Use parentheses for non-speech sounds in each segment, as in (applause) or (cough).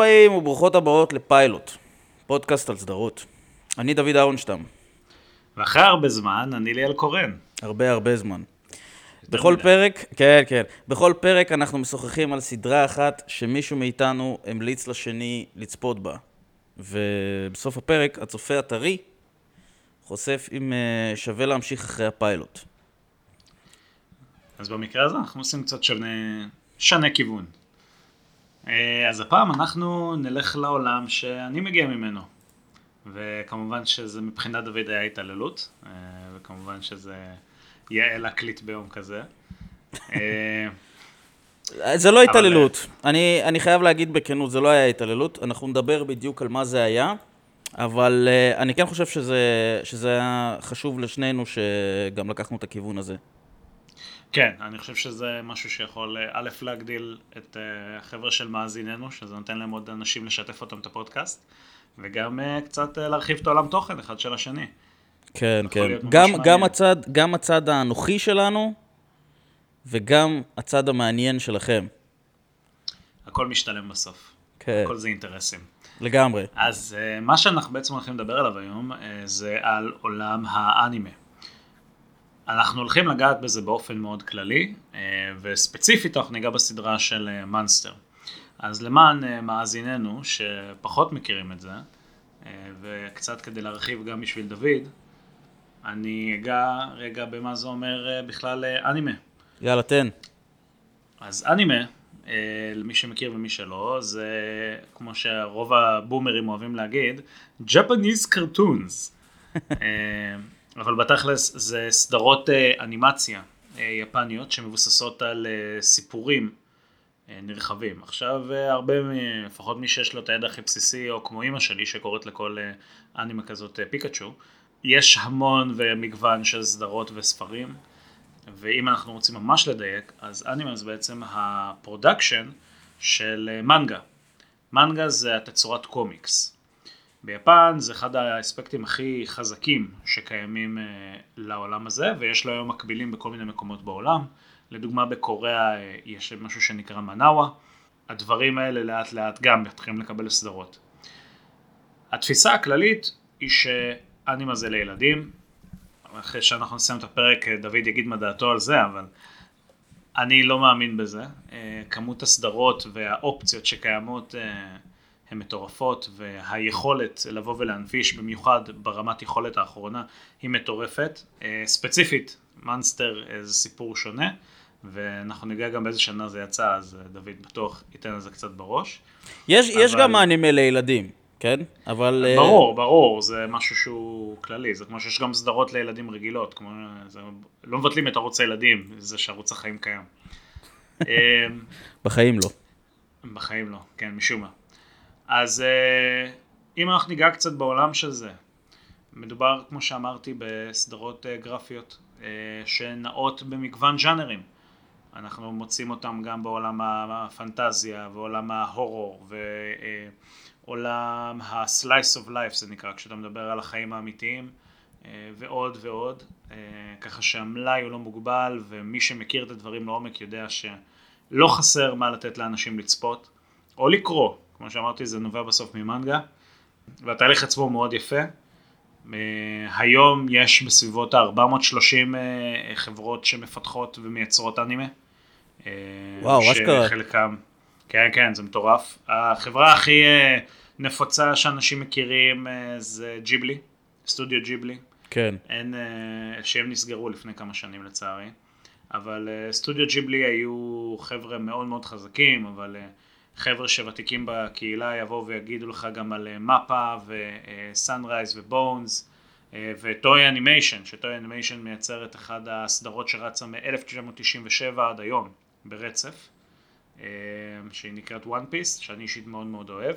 הבאים וברוכות הבאות לפיילוט, פודקאסט על סדרות. אני דוד אהרונשטם, ואחרי הרבה זמן, אני ליאל קורן. הרבה הרבה זמן. בכל פרק, כן, כן, בכל פרק אנחנו משוחחים על סדרה אחת שמישהו מאיתנו המליץ לשני לצפות בה. ובסוף הפרק, הצופה הטרי חושף אם אה, שווה להמשיך אחרי הפיילוט. אז במקרה הזה אנחנו עושים קצת שונה, שנה כיוון. אה, אז הפעם אנחנו נלך לעולם שאני מגיע ממנו. וכמובן שזה מבחינת דוד היה התעללות, אה, וכמובן שזה יאה להקליט ביום כזה. אה, זה לא אבל- התעללות. אני, אני חייב להגיד בכנות, זה לא היה התעללות. אנחנו נדבר בדיוק על מה זה היה, אבל uh, אני כן חושב שזה, שזה היה חשוב לשנינו שגם לקחנו את הכיוון הזה. כן, אני חושב שזה משהו שיכול, אה, א', להגדיל את אה, החבר'ה של מאזיננו, שזה נותן להם עוד אנשים לשתף אותם את הפודקאסט, וגם אה, קצת להרחיב את העולם תוכן אחד של השני. כן, כן. גם, מעניין. גם, הצד, גם הצד האנוכי שלנו, וגם הצד המעניין שלכם. הכל משתלם בסוף. כן, הכל זה אינטרסים. לגמרי. אז מה שאנחנו בעצם הולכים לדבר עליו היום זה על עולם האנימה. אנחנו הולכים לגעת בזה באופן מאוד כללי, uh, וספציפית אנחנו ניגע בסדרה של מאנסטר. אז למען uh, מאזיננו שפחות מכירים את זה, וקצת כדי להרחיב גם בשביל דוד, אני אגע רגע במה זה אומר בכלל אנימה. יאללה, תן. אז אנימה, אה, למי שמכיר ומי שלא, זה כמו שרוב הבומרים אוהבים להגיד, Japanese cartoons. (laughs) אבל בתכלס זה סדרות אה, אנימציה אה, יפניות שמבוססות על אה, סיפורים נרחבים. עכשיו הרבה, לפחות מי שיש לו את הידע הכי בסיסי, או כמו אימא שלי שקוראת לכל אנימה כזאת פיקאצ'ו, יש המון ומגוון של סדרות וספרים. ואם אנחנו רוצים ממש לדייק, אז אנימה זה בעצם ה production של מנגה. מנגה זה התצורת קומיקס. ביפן זה אחד האספקטים הכי חזקים שקיימים אה, לעולם הזה, ויש לו היום מקבילים בכל מיני מקומות בעולם. לדוגמה בקוריאה אה, יש משהו שנקרא מנאווה. הדברים האלה לאט לאט גם מתחילים לקבל סדרות. התפיסה הכללית היא שאנימה זה לילדים, אחרי שאנחנו נסיים את הפרק, דוד יגיד מה דעתו על זה, אבל אני לא מאמין בזה. אה, כמות הסדרות והאופציות שקיימות אה, הן מטורפות, והיכולת לבוא ולהנפיש, במיוחד ברמת יכולת האחרונה, היא מטורפת. אה, ספציפית, מאנסטר אה, זה סיפור שונה, ואנחנו ניגע גם באיזה שנה זה יצא, אז אה, דוד בטוח ייתן על זה קצת בראש. יש, יש אבל- גם אנימה לילדים, כן? אבל... ברור, ברור, זה משהו שהוא כללי, זה כמו שיש גם סדרות לילדים רגילות, כמו, זה, לא מבטלים את ערוץ הילדים, זה שערוץ החיים קיים. (laughs) בחיים לא. בחיים לא, כן, משום מה. אז אה, אם אנחנו ניגע קצת בעולם של זה, מדובר, כמו שאמרתי, בסדרות אה, גרפיות אה, שנעות במגוון ז'אנרים. אנחנו מוצאים אותם גם בעולם הפנטזיה ועולם ההורור ועולם ה-slice of life זה נקרא, כשאתה מדבר על החיים האמיתיים ועוד ועוד, ככה שהמלאי הוא לא מוגבל ומי שמכיר את הדברים לעומק יודע שלא חסר מה לתת לאנשים לצפות או לקרוא, כמו שאמרתי זה נובע בסוף ממנגה והתהליך עצמו מאוד יפה. אה, היום יש בסביבות ה-430 חברות שמפתחות ומייצרות אנימה. אה, וואו, אשכרה. שחלקם, כן, כן, זה מטורף. החברה הכי אה, נפוצה שאנשים מכירים אה, זה ג'יבלי, סטודיו ג'יבלי. כן. אין, אה, שהם נסגרו לפני כמה שנים לצערי. אבל אה, סטודיו ג'יבלי היו חבר'ה מאוד מאוד חזקים, אבל אה, חבר'ה שוותיקים בקהילה יבואו ויגידו לך גם על אה, מפה וסאנרייז ובונס וטוי אנימיישן, שטוי אנימיישן מייצר את אחת הסדרות שרצה מ-1997 עד היום ברצף, אה, שהיא נקראת one piece, שאני אישית מאוד מאוד אוהב.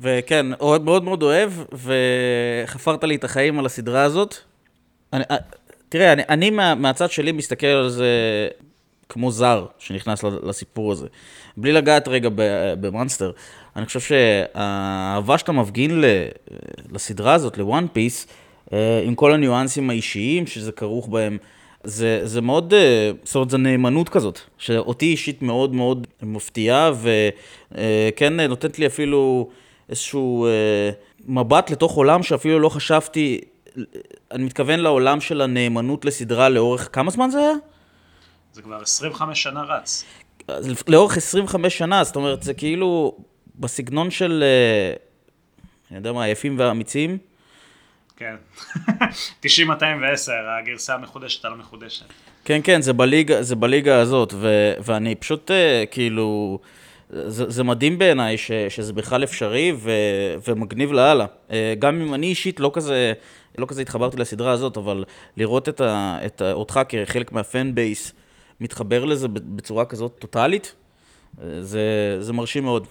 וכן, אוהב- מאוד מאוד אוהב, וחפרת לי את החיים על הסדרה הזאת. אני, אה, תראה, אני, אני מה, מהצד שלי מסתכל על זה כמו זר שנכנס לסיפור הזה. בלי לגעת רגע ב- במונסטר, אני חושב שהאהבה שאתה מפגין לסדרה הזאת, לוואן פיס, עם כל הניואנסים האישיים שזה כרוך בהם, זה, זה מאוד, אה, זאת אומרת, זו נאמנות כזאת, שאותי אישית מאוד מאוד מפתיעה, וכן נותנת לי אפילו איזשהו מבט לתוך עולם שאפילו לא חשבתי, אני מתכוון לעולם של הנאמנות לסדרה לאורך, כמה זמן זה היה? זה כבר 25 שנה רץ. לאורך 25 שנה, זאת אומרת, זה כאילו בסגנון של, אני יודע מה, היפים והאמיצים. כן. (laughs) 90-210, הגרסה המחודשת על המחודשת. כן, כן, זה בליגה, זה בליגה הזאת, ו, ואני פשוט אה, כאילו, זה, זה מדהים בעיניי ש, שזה בכלל אפשרי ו, ומגניב לאללה. אה, גם אם אני אישית לא כזה, לא כזה התחברתי לסדרה הזאת, אבל לראות את, ה, את ה, אותך כחלק מהפן בייס מתחבר לזה בצורה כזאת טוטאלית, אה, זה, זה מרשים מאוד.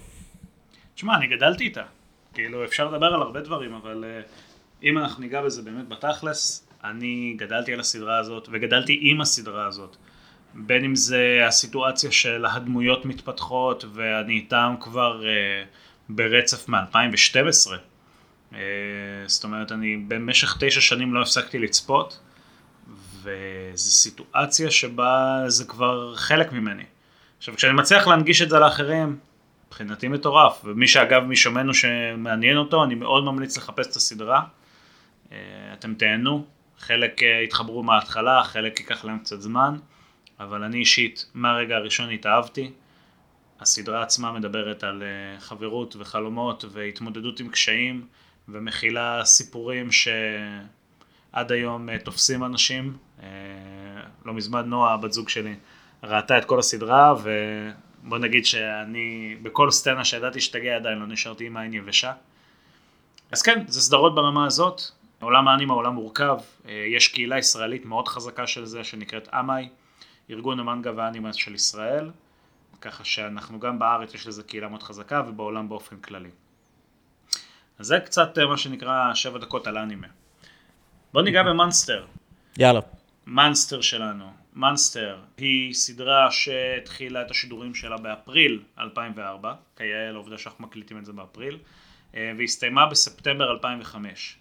תשמע, אני גדלתי איתה. כאילו, אפשר לדבר על הרבה דברים, אבל... Uh... אם אנחנו ניגע בזה באמת בתכלס, אני גדלתי על הסדרה הזאת וגדלתי עם הסדרה הזאת. בין אם זה הסיטואציה של הדמויות מתפתחות ואני איתם כבר uh, ברצף מ-2012. Uh, זאת אומרת, אני במשך תשע שנים לא הפסקתי לצפות, וזו סיטואציה שבה זה כבר חלק ממני. עכשיו, כשאני מצליח להנגיש את זה לאחרים, מבחינתי מטורף, ומי שאגב, מי שומענו שמעניין אותו, אני מאוד ממליץ לחפש את הסדרה. אה, אתם תהנו, חלק אה, יתחברו מההתחלה, חלק ייקח להם קצת זמן, אבל אני אישית, מהרגע הראשון התאהבתי. הסדרה עצמה מדברת על אה, חברות וחלומות והתמודדות עם קשיים ומכילה סיפורים שעד היום תופסים אנשים. לא מזמן נועה, הבת זוג שלי, ראתה את כל הסדרה ובוא נגיד שאני בכל סצנה שידעתי שתגיע עדיין לא נשארתי עם העין יבשה. אז כן, זה סדרות ברמה הזאת, עולם האנימה עולם מורכב, אה, יש קהילה ישראלית מאוד חזקה של זה שנקראת אמאי, ארגון המנגה והאנימה של ישראל, ככה שאנחנו גם בארץ יש לזה קהילה מאוד חזקה ובעולם באופן כללי. אז זה קצת אה, מה שנקרא שבע דקות על אנימה. בוא ניגע במאנסטר. יאללה. מאנסטר שלנו. מאנסטר היא סדרה שהתחילה את השידורים שלה באפריל 2004, כיאה לעובדה שאנחנו מקליטים את זה באפריל, אה, והסתיימה בספטמבר 2005.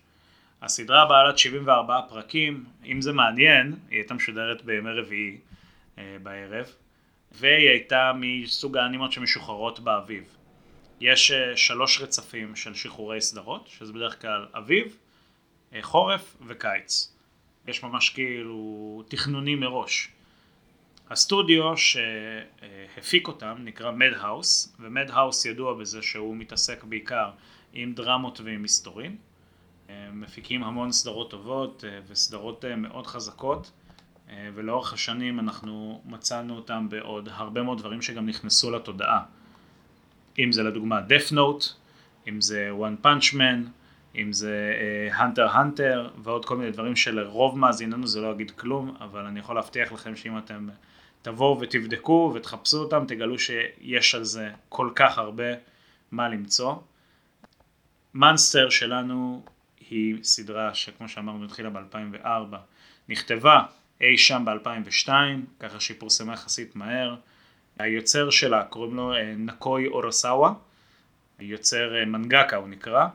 הסדרה בעלת 74 פרקים, אם זה מעניין, היא הייתה משודרת בימי רביעי אה, בערב, והיא הייתה מסוג האנימות שמשוחררות באביב. יש אה, שלוש רצפים של שחרורי סדרות, שזה בדרך כלל אביב, חורף וקיץ. יש ממש כאילו תכנונים מראש. הסטודיו שהפיק אותם נקרא מדהאוס, ומדהאוס ידוע בזה שהוא מתעסק בעיקר עם דרמות ועם מסתורים. מפיקים המון סדרות טובות אה, וסדרות אה, מאוד חזקות אה, ולאורך השנים אנחנו מצאנו אותם בעוד הרבה מאוד דברים שגם נכנסו לתודעה. אם זה לדוגמה Death Note, אם זה One Punch Man, אם זה Hunter Hunter ועוד כל מיני דברים שלרוב מאזיננו זה לא יגיד כלום, אבל אני יכול להבטיח לכם שאם אתם תבואו ותבדקו ותחפשו אותם, תגלו שיש על זה כל כך הרבה מה למצוא. מאנסטר שלנו היא סדרה שכמו שאמרנו התחילה ב-2004, נכתבה אי שם ב-2002, ככה שהיא פורסמה יחסית מהר. היוצר שלה קוראים לו אה, נקוי אורסאווה, יוצר אה, מנגקה הוא נקרא,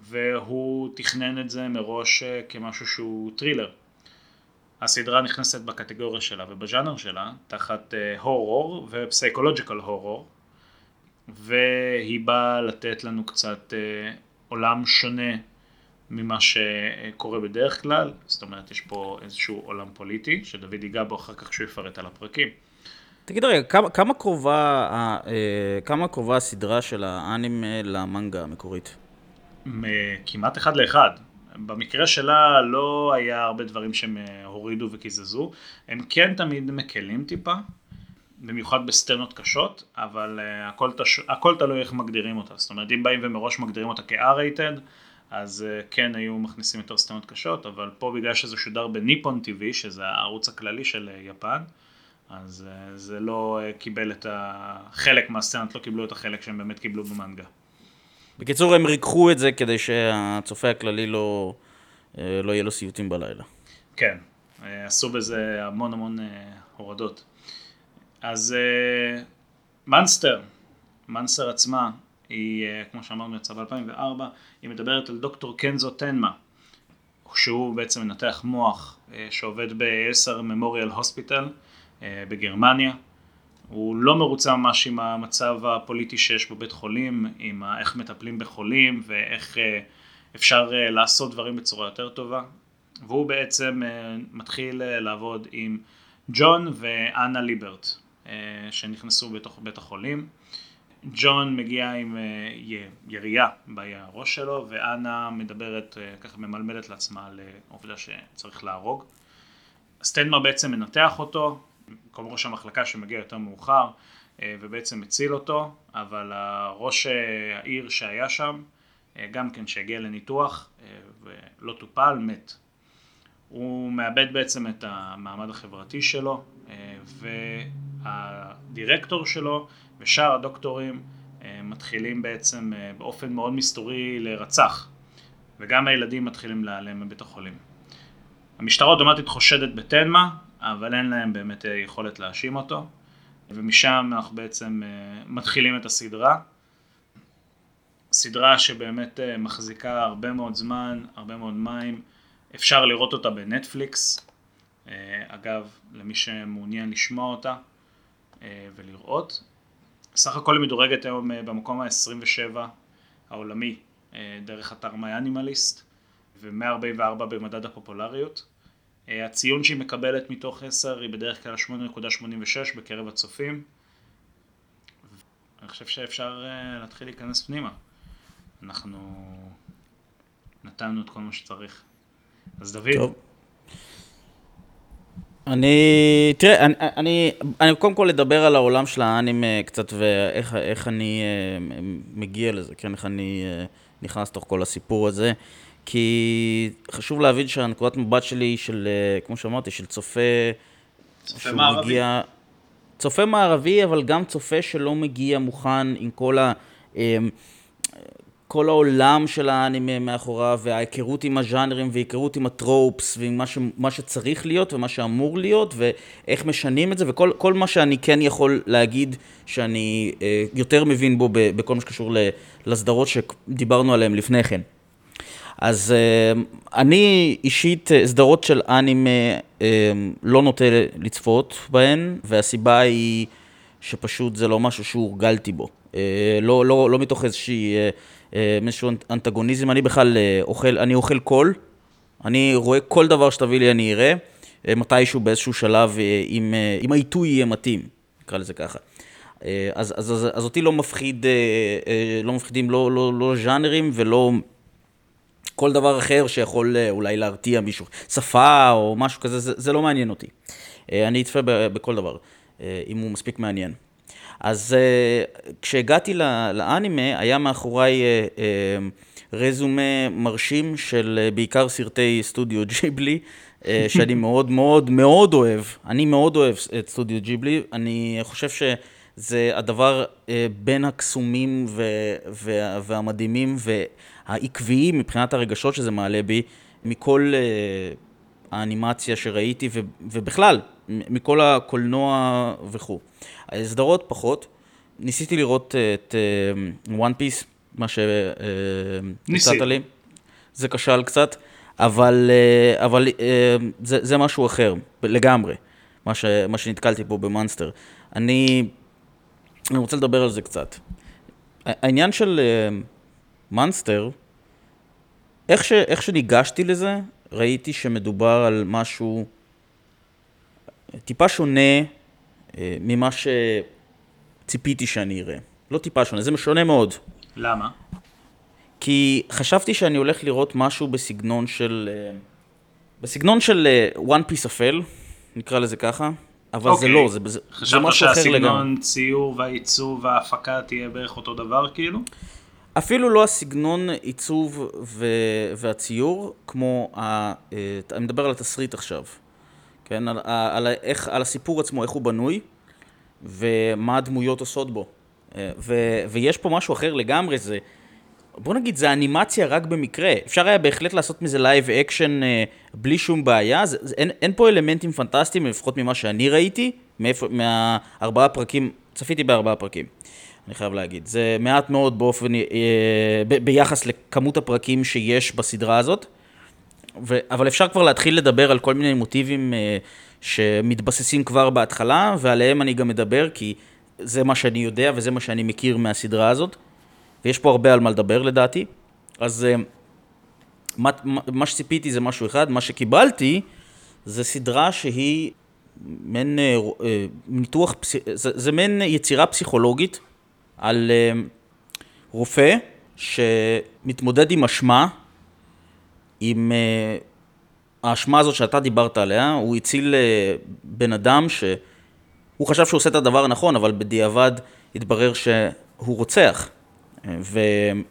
והוא תכנן את זה מראש אה, כמשהו שהוא טרילר. הסדרה נכנסת בקטגוריה שלה ובז'אנר שלה תחת הורור ופסיכולוג'יקל הורור והיא באה לתת לנו קצת עולם שונה ממה שקורה בדרך כלל, זאת אומרת יש פה איזשהו עולם פוליטי, שדוד ייגע בו אחר כך כשהוא יפרט על הפרקים. תגיד רגע, כמה, כמה, קרובה, אה, כמה קרובה הסדרה של האנימה למנגה המקורית? כמעט אחד לאחד. במקרה שלה לא היה הרבה דברים שהם אה, הורידו וקיזזו, הם כן תמיד מקלים טיפה, במיוחד בסצנות קשות, אבל uh, הכל, תש... הכל תלוי איך מגדירים אותה, זאת אומרת אם באים ומראש מגדירים אותה כ-R-rated, אז אה, כן היו מכניסים יותר סצנות קשות, אבל פה בגלל שזה שודר בניפון TV, שזה הערוץ הכללי של אה, יפן, אז אה, זה לא קיבל את החלק מהסצנות, לא קיבלו את החלק שהם באמת קיבלו במנגה. בקיצור, הם ריככו את זה כדי שהצופה הכללי לא, לא יהיה לו סיוטים בלילה. כן, עשו בזה המון המון הורדות. אז מנסטר, מנסטר עצמה, היא, כמו שאמרנו, יצאה ב-2004, היא מדברת על דוקטור קנזו טנמה. שהוא בעצם מנתח מוח אה, שעובד ב-10 Memorial Hospital אה, בגרמניה. הוא לא מרוצה ממש עם המצב הפוליטי שיש בבית חולים, עם איך מטפלים בחולים ואיך אה, אפשר לעשות דברים בצורה יותר טובה. והוא בעצם מתחיל לעבוד עם ג'ון ואנה ליברט, שנכנסו בתוך בית החולים. ג'ון מגיע עם ירייה בראש שלו, ואנה מדברת, ככה ממלמלת לעצמה על העובדה שצריך להרוג. סטנמר בעצם מנתח אותו, כל ראש המחלקה שמגיע יותר מאוחר, אה, ובעצם מציל אותו, אבל הראש אה, העיר שהיה שם, אה, גם כן שהגיע לניתוח ולא טופל, מת. הוא מאבד בעצם את המעמד החברתי שלו, והדירקטור שלו ושאר הדוקטורים מתחילים בעצם באופן מאוד מסתורי להירצח, וגם הילדים מתחילים להיעלם מבית החולים. המשטרה אוטומטית חושדת בתנמה, אבל אין להם באמת אה, יכולת להאשים אותו, ומשם אנחנו בעצם אה, מתחילים את הסדרה. סדרה שבאמת אה, מחזיקה הרבה מאוד זמן, הרבה מאוד מים, אפשר לראות אותה בנטפליקס, אגב, למי שמעוניין לשמוע אותה ולראות. סך הכל היא מדורגת היום במקום ה-27 העולמי דרך אתר מי אנימליסט ו-144 במדד הפופולריות. אה, הציון שהיא מקבלת מתוך 10 היא בדרך כלל 8.86 בקרב הצופים. אני חושב שאפשר אה, להתחיל להיכנס פנימה. אנחנו נתנו את כל מה שצריך. אז דוד. טוב. אני, תראה, אני, אני, אני קודם כל אדבר על העולם של האנימה קצת ואיך אני אה, מגיע לזה, כן, איך אני נכנס לתוך כל הסיפור הזה. כי חשוב להבין שהנקודת מבט שלי היא של, אה, כמו שאמרתי, של צופה... צופה מערבי. מגיע, צופה מערבי, אבל גם צופה שלא מגיע מוכן עם כל ה... אה, כל העולם של האנימה מאחוריו, וההיכרות עם הז'אנרים, וההיכרות עם הטרופס, ועם מה, ש, מה שצריך להיות ומה שאמור להיות, ואיך משנים את זה, וכל מה שאני כן יכול להגיד שאני אה, יותר מבין בו בכל מה שקשור לסדרות שדיברנו עליהן לפני כן. אז uh, אני אישית, אה, סדרות של אנימה uh, לא נוטה לצפות בהן, והסיבה היא שפשוט זה לא משהו שהורגלתי בו. לא, לא, לא מתוך איזושהי, איזשהו אנטגוניזם, אני בכלל אוכל, אני אוכל קול, אני רואה כל דבר שתביא לי אני אראה, מתישהו באיזשהו שלב, אם, אם העיתוי יהיה מתאים, נקרא לזה ככה. אז, אז, אז, אז אותי לא מפחיד, לא מפחידים לא, לא, לא ז'אנרים ולא כל דבר אחר שיכול אה, אולי להרתיע מישהו, שפה או משהו כזה, זה, זה לא מעניין אותי. אה, אני אצפה בכל דבר, אה, אם הוא מספיק מעניין. אז כשהגעתי לאנימה, היה מאחוריי רזומה מרשים של בעיקר סרטי סטודיו ג'יבלי, (laughs) שאני מאוד מאוד מאוד אוהב. אני מאוד אוהב את סטודיו ג'יבלי. אני חושב שזה הדבר בין הקסומים והמדהימים, העקביים מבחינת הרגשות שזה מעלה בי, מכל uh, האנימציה שראיתי, ו, ובכלל, מכל הקולנוע וכו'. הסדרות פחות. ניסיתי לראות את וואן uh, פיס, מה שהצעת uh, לי. זה כשל קצת, אבל, uh, אבל uh, זה, זה משהו אחר, לגמרי, מה, ש, מה שנתקלתי פה במאנסטר. אני, אני רוצה לדבר על זה קצת. העניין של מאנסטר, איך, ש, איך שניגשתי לזה, ראיתי שמדובר על משהו טיפה שונה אה, ממה שציפיתי שאני אראה. לא טיפה שונה, זה משונה מאוד. למה? כי חשבתי שאני הולך לראות משהו בסגנון של... אה, בסגנון של אה, one piece אפל, נקרא לזה ככה, אבל okay. זה אוקיי. לא, זה, זה, זה משהו אחר לגמרי. חשבת שהסגנון ציור והעיצוב וההפקה תהיה בערך אותו דבר כאילו? אפילו לא הסגנון עיצוב ו- והציור, כמו, ה- אה, אני מדבר על התסריט עכשיו, כן? על, על, איך, על הסיפור עצמו, איך הוא בנוי, ומה הדמויות עושות בו. אה, ו- ויש פה משהו אחר לגמרי, זה, בוא נגיד, זה אנימציה רק במקרה. אפשר היה בהחלט לעשות מזה live action אה, בלי שום בעיה. זה, זה, אין, אין פה אלמנטים פנטסטיים, לפחות ממה שאני ראיתי, מאיפה, מהארבעה פרקים, צפיתי בארבעה פרקים. אני חייב להגיד. זה מעט מאוד באופן, אה, ב- ביחס לכמות הפרקים שיש בסדרה הזאת, ו... אבל אפשר כבר להתחיל לדבר על כל מיני מוטיבים אה, שמתבססים כבר בהתחלה, ועליהם אני גם מדבר, כי זה מה שאני יודע וזה מה שאני מכיר מהסדרה הזאת, ויש פה הרבה על מה לדבר לדעתי. אז אה, מה, מה שציפיתי זה משהו אחד, מה שקיבלתי זה סדרה שהיא מעין אה, אה, ניתוח, זה, זה מעין יצירה פסיכולוגית על אה, רופא שמתמודד עם אשמה, עם האשמה הזאת שאתה דיברת עליה, הוא הציל בן אדם שהוא חשב שהוא עושה את הדבר הנכון, אבל בדיעבד התברר שהוא רוצח. והוא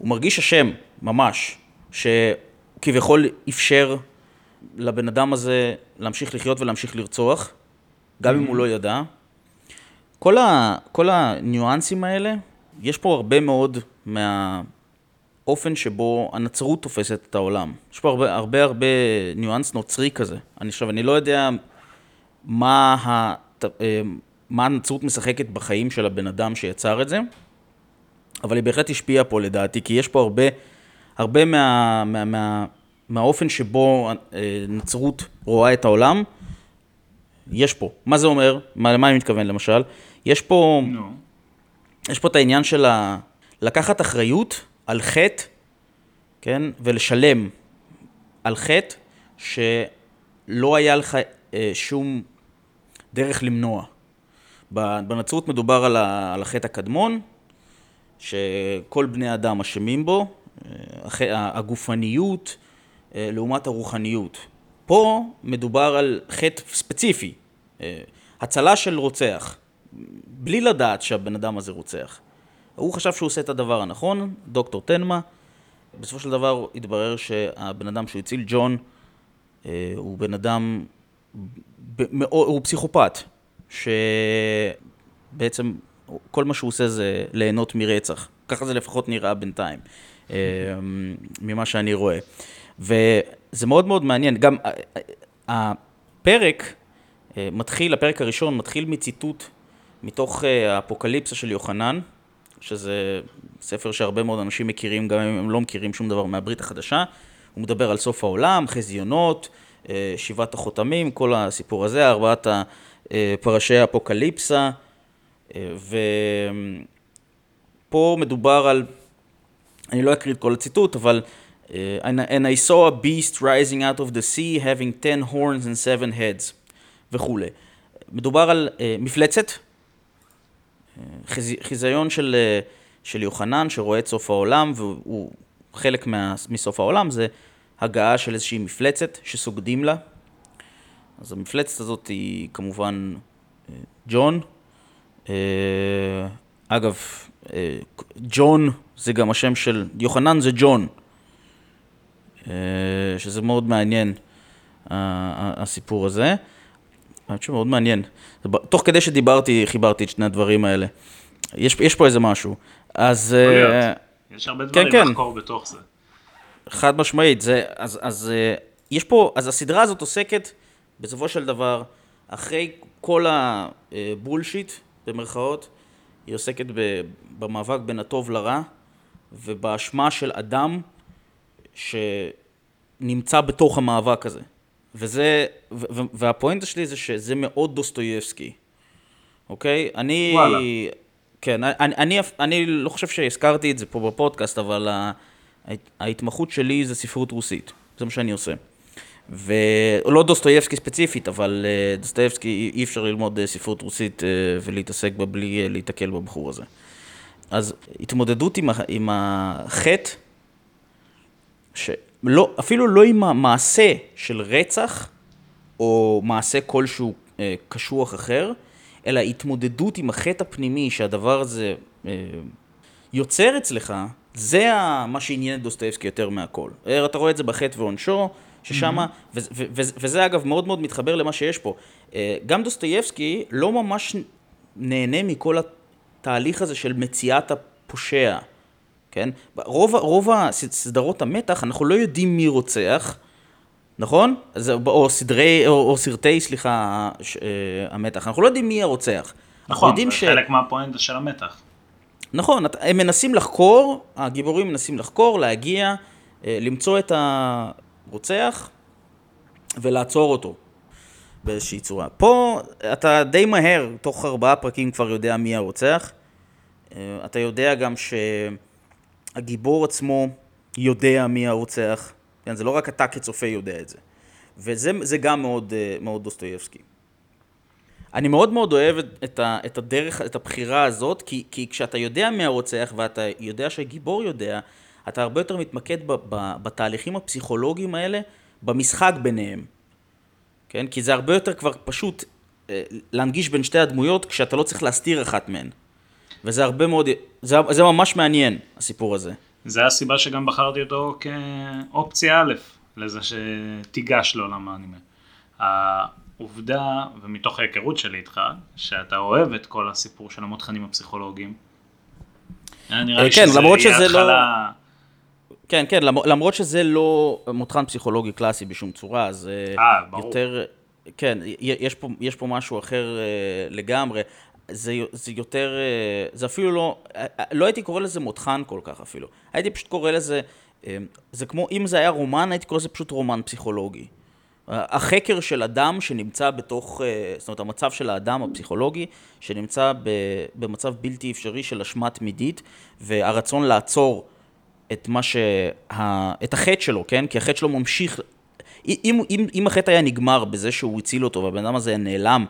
מרגיש אשם, ממש, שכביכול אפשר לבן אדם הזה להמשיך לחיות ולהמשיך לרצוח, גם אם הוא לא ידע. כל, ה, כל הניואנסים האלה, יש פה הרבה מאוד מהאופן שבו הנצרות תופסת את העולם. יש פה הרבה הרבה, הרבה ניואנס נוצרי כזה. אני עכשיו, אני לא יודע מה, ה, אה, מה הנצרות משחקת בחיים של הבן אדם שיצר את זה, אבל היא בהחלט השפיעה פה לדעתי, כי יש פה הרבה, הרבה מה, מה, מה, מהאופן שבו אה, נצרות רואה את העולם, יש פה. מה זה אומר? מה, למה אני מתכוון למשל? יש פה, no. יש פה את העניין של ה... לקחת אחריות על חטא, כן? ולשלם על חטא שלא היה לך אה, שום דרך למנוע. בנצרות מדובר על, ה, על החטא הקדמון, שכל בני אדם אשמים בו, אה, הגופניות, אה, לעומת הרוחניות. פה מדובר על חטא ספציפי, אה, הצלה של רוצח, בלי לדעת שהבן אדם הזה רוצח. הוא חשב שהוא עושה את הדבר הנכון, דוקטור תנמה. בסופו של דבר התברר שהבן אדם שהוא הציל, ג'ון, אה, הוא בן אדם, הוא פסיכופת, שבעצם כל מה שהוא עושה זה ליהנות מרצח. ככה זה לפחות נראה בינתיים, ממה שאני רואה. וזה מאוד מאוד מעניין. גם אה, אה, הפרק אה, מתחיל, הפרק הראשון מתחיל מציטוט מתוך האפוקליפסה של יוחנן, שזה ספר שהרבה מאוד אנשים מכירים, גם אם הם לא מכירים שום דבר מהברית החדשה. הוא מדבר על סוף העולם, חזיונות, שבעת החותמים, כל הסיפור הזה, ארבעת פרשי האפוקליפסה. ופה מדובר על, אני לא אקריא את כל הציטוט, אבל and, I saw a beast rising out of the sea having ten horns and seven heads וכולי. מדובר על מפלצת, חיזיון של, uh, של יוחנן שרואה את סוף העולם והוא חלק מה, מסוף העולם זה הגעה של איזושהי מפלצת שסוגדים לה. אז המפלצת הזאת היא כמובן uh, ג'ון. Uh, אגב, ג'ון זה גם השם של, יוחנן זה ג'ון. אה, שזה מאוד מעניין, הסיפור הזה. חושב מאוד מעניין. תוך כדי שדיברתי, חיברתי את שני הדברים האלה. יש, יש פה איזה משהו. אז... אה, יש הרבה דברים כן, כן. לחקור בתוך זה. חד משמעית. זה, אז, אז אה, יש פה, אז הסדרה הזאת עוסקת, בסופו של דבר, אחרי כל הבולשיט, במרכאות, היא עוסקת במאבק בין הטוב לרע, ובאשמה של אדם שנמצא בתוך המאבק הזה. וזה, והפואנטה שלי זה שזה מאוד דוסטויבסקי, אוקיי? אני... וואלה. כן, אני, אני, אני לא חושב שהזכרתי את זה פה בפודקאסט, אבל ההתמחות שלי זה ספרות רוסית, זה מה שאני עושה. ולא דוסטויבסקי ספציפית, אבל אה, דוסטויבסקי אי אפשר ללמוד אה, ספרות רוסית אה, ולהתעסק בה בלי להיתקל בבחור הזה. אז התמודדות עם, עם החטא שלא, אפילו לא עם המעשה של רצח, או מעשה כלשהו אה, קשוח אחר, אלא התמודדות עם החטא הפנימי שהדבר הזה אה, יוצר אצלך, זה מה שעניין את דוסטויבסקי יותר מהכל. אה, אתה רואה את זה בחטא ועונשו, ששם, mm-hmm. וזה אגב מאוד מאוד מתחבר למה שיש פה. אה, גם דוסטויבסקי לא ממש נהנה מכל התהליך הזה של מציאת הפושע. כן? רוב, רוב הסדרות המתח, אנחנו לא יודעים מי רוצח, נכון? זה, או סדרי, או, או סרטי, סליחה, ש, uh, המתח, אנחנו לא יודעים מי הרוצח. נכון, זה ש... חלק מהפואנטה של המתח. נכון, הם מנסים לחקור, הגיבורים מנסים לחקור, להגיע, uh, למצוא את, הרוצח ולעצור אותו באיזושהי צורה. פה אתה די מהר, תוך ארבעה פרקים כבר יודע מי הרוצח. אה, אתה יודע גם שהגיבור עצמו יודע מי הרוצח. כן, זה לא רק אתה כצופה יודע את זה. וזה גם מאוד, אה, מאוד דוסטויבסקי. אני מאוד מאוד אוהב את, ה, את הדרך, את הבחירה הזאת, כי, כי כשאתה יודע מי הרוצח ואתה יודע שהגיבור יודע, אתה הרבה יותר מתמקד ב, ב, בתהליכים הפסיכולוגיים האלה, במשחק ביניהם. כן? כי זה הרבה יותר כבר פשוט אה, להנגיש בין שתי הדמויות כשאתה לא צריך להסתיר אחת מהן. וזה הרבה מאוד, זה, זה ממש מעניין, הסיפור הזה. זה הסיבה שגם בחרתי אותו כאופציה א', לזה שתיגש לעולם האנימה. העובדה, ומתוך ההיכרות שלי איתך, שאתה אוהב את כל הסיפור של המותחנים הפסיכולוגיים. נראה לי כן, שזה למרות יהיה שזה לא- התחלה... כן, כן, למרות שזה לא מותחן פסיכולוגי קלאסי בשום צורה, זה אה, ברור. יותר... כן, יש פה, יש פה משהו אחר אה, לגמרי. זה, זה יותר, אה, זה אפילו לא, אה, לא הייתי קורא לזה מותחן כל כך אפילו. הייתי פשוט קורא לזה, אה, זה כמו, אם זה היה רומן, הייתי קורא לזה פשוט רומן פסיכולוגי. החקר של אדם שנמצא בתוך, זאת אומרת, המצב של האדם הפסיכולוגי, שנמצא במצב בלתי אפשרי של אשמה תמידית, והרצון לעצור את מה שה... את החטא שלו, כן? כי החטא שלו ממשיך... אם, אם, אם החטא היה נגמר בזה שהוא הציל אותו והבן אדם הזה נעלם,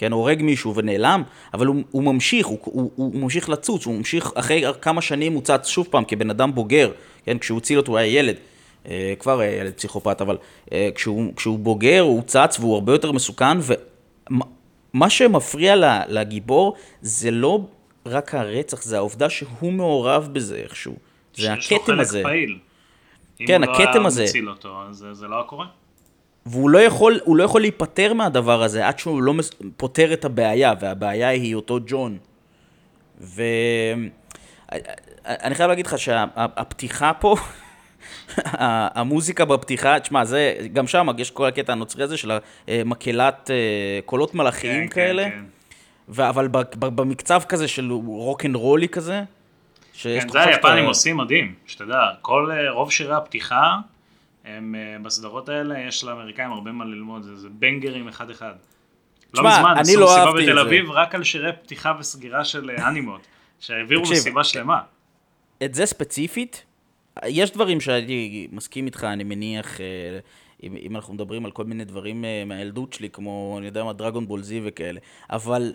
כן, הורג מישהו ונעלם, אבל הוא, הוא ממשיך, הוא, הוא, הוא ממשיך לצוץ, הוא ממשיך, אחרי כמה שנים הוא צץ שוב פעם כבן אדם בוגר, כן, כשהוא הציל אותו הוא היה ילד, אה, כבר היה ילד פסיכופת, אבל אה, כשהוא, כשהוא בוגר הוא צץ והוא הרבה יותר מסוכן, ומה שמפריע לגיבור זה לא רק הרצח, זה העובדה שהוא מעורב בזה איכשהו. זה הכתם הזה. פעיל. כן, הכתם הזה. אם הוא לא היה מציל אותו, אז זה לא היה קורה. והוא לא יכול, לא יכול להיפטר מהדבר הזה עד שהוא לא פותר את הבעיה, והבעיה היא אותו ג'ון. ואני חייב להגיד לך שהפתיחה פה, (laughs) המוזיקה בפתיחה, תשמע, זה, גם שם יש כל הקטע הנוצרי הזה של המקהלת אה, קולות מלאכיים כן, כאלה. כן, כן. אבל במקצב כזה של רוק אנד רולי כזה, כן, זה היפנים עושים מדהים, שתדע, כל, אה, רוב שירי הפתיחה, הם אה, בסדרות האלה, יש לאמריקאים הרבה מה ללמוד, זה, זה בנגרים אחד אחד. לא מזמן, עשו לא מסיבה בתל אביב רק על שירי פתיחה וסגירה של אה, אנימות, שהעבירו מסיבה שלמה. את זה ספציפית, יש דברים שאני מסכים איתך, אני מניח, אם, אם אנחנו מדברים על כל מיני דברים מהילדות שלי, כמו, אני יודע מה, דרגון בול זי וכאלה, אבל,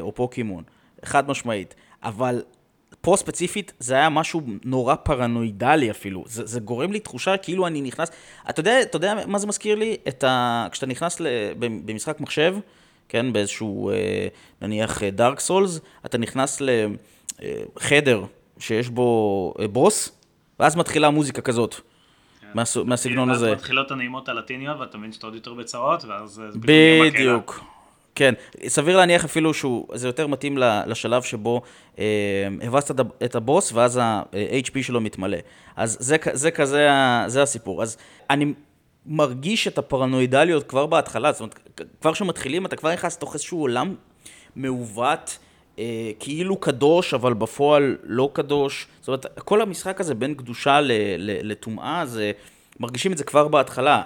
או פוקימון, חד משמעית, אבל פה ספציפית זה היה משהו נורא פרנואידלי אפילו. זה, זה גורם לי תחושה כאילו אני נכנס... אתה יודע, אתה יודע מה זה מזכיר לי? את ה... כשאתה נכנס ל... במשחק מחשב, כן, באיזשהו אה, נניח דארק סולס, אתה נכנס לחדר שיש בו אה, בוס, ואז מתחילה מוזיקה כזאת. כן. מהסגנון הזה. ואז מתחילות הנעימות הלטיניות, ואתה מבין שאתה עוד יותר בצרות, ואז זה בדיוק. כן, סביר להניח אפילו שזה יותר מתאים לשלב שבו אה, הבסת את הבוס ואז ה-HP שלו מתמלא. אז זה, זה כזה, זה הסיפור. אז אני מרגיש את הפרנואידליות כבר בהתחלה, זאת אומרת, כבר כשמתחילים אתה כבר נכנס לתוך איזשהו עולם מעוות, אה, כאילו קדוש, אבל בפועל לא קדוש. זאת אומרת, כל המשחק הזה בין קדושה לטומאה, זה, מרגישים את זה כבר בהתחלה.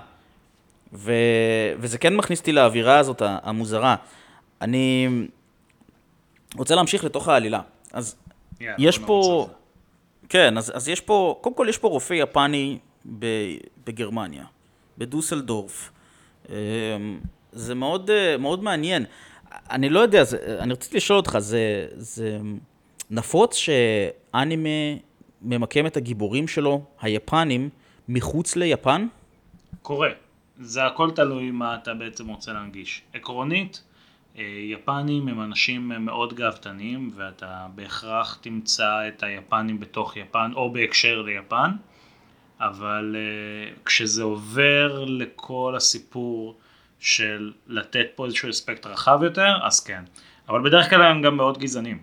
ו... וזה כן מכניס אותי לאווירה הזאת המוזרה. אני רוצה להמשיך לתוך העלילה. אז yeah, יש פה... כן, אז, אז יש פה, קודם כל יש פה רופא יפני בגרמניה, בדוסלדורף. אמ, זה מאוד, מאוד מעניין. אני לא יודע, זה, אני רציתי לשאול אותך, זה, זה נפוץ שאנימה ממקם את הגיבורים שלו, היפנים, מחוץ ליפן? קורה. זה הכל תלוי מה אתה בעצם רוצה להנגיש. עקרונית, אה, יפנים הם אנשים מאוד גאוותניים ואתה בהכרח תמצא את היפנים בתוך יפן או בהקשר ליפן, אבל אה, כשזה עובר לכל הסיפור של לתת פה איזשהו אספקט רחב יותר, אז כן. אבל בדרך כלל הם גם מאוד גזענים.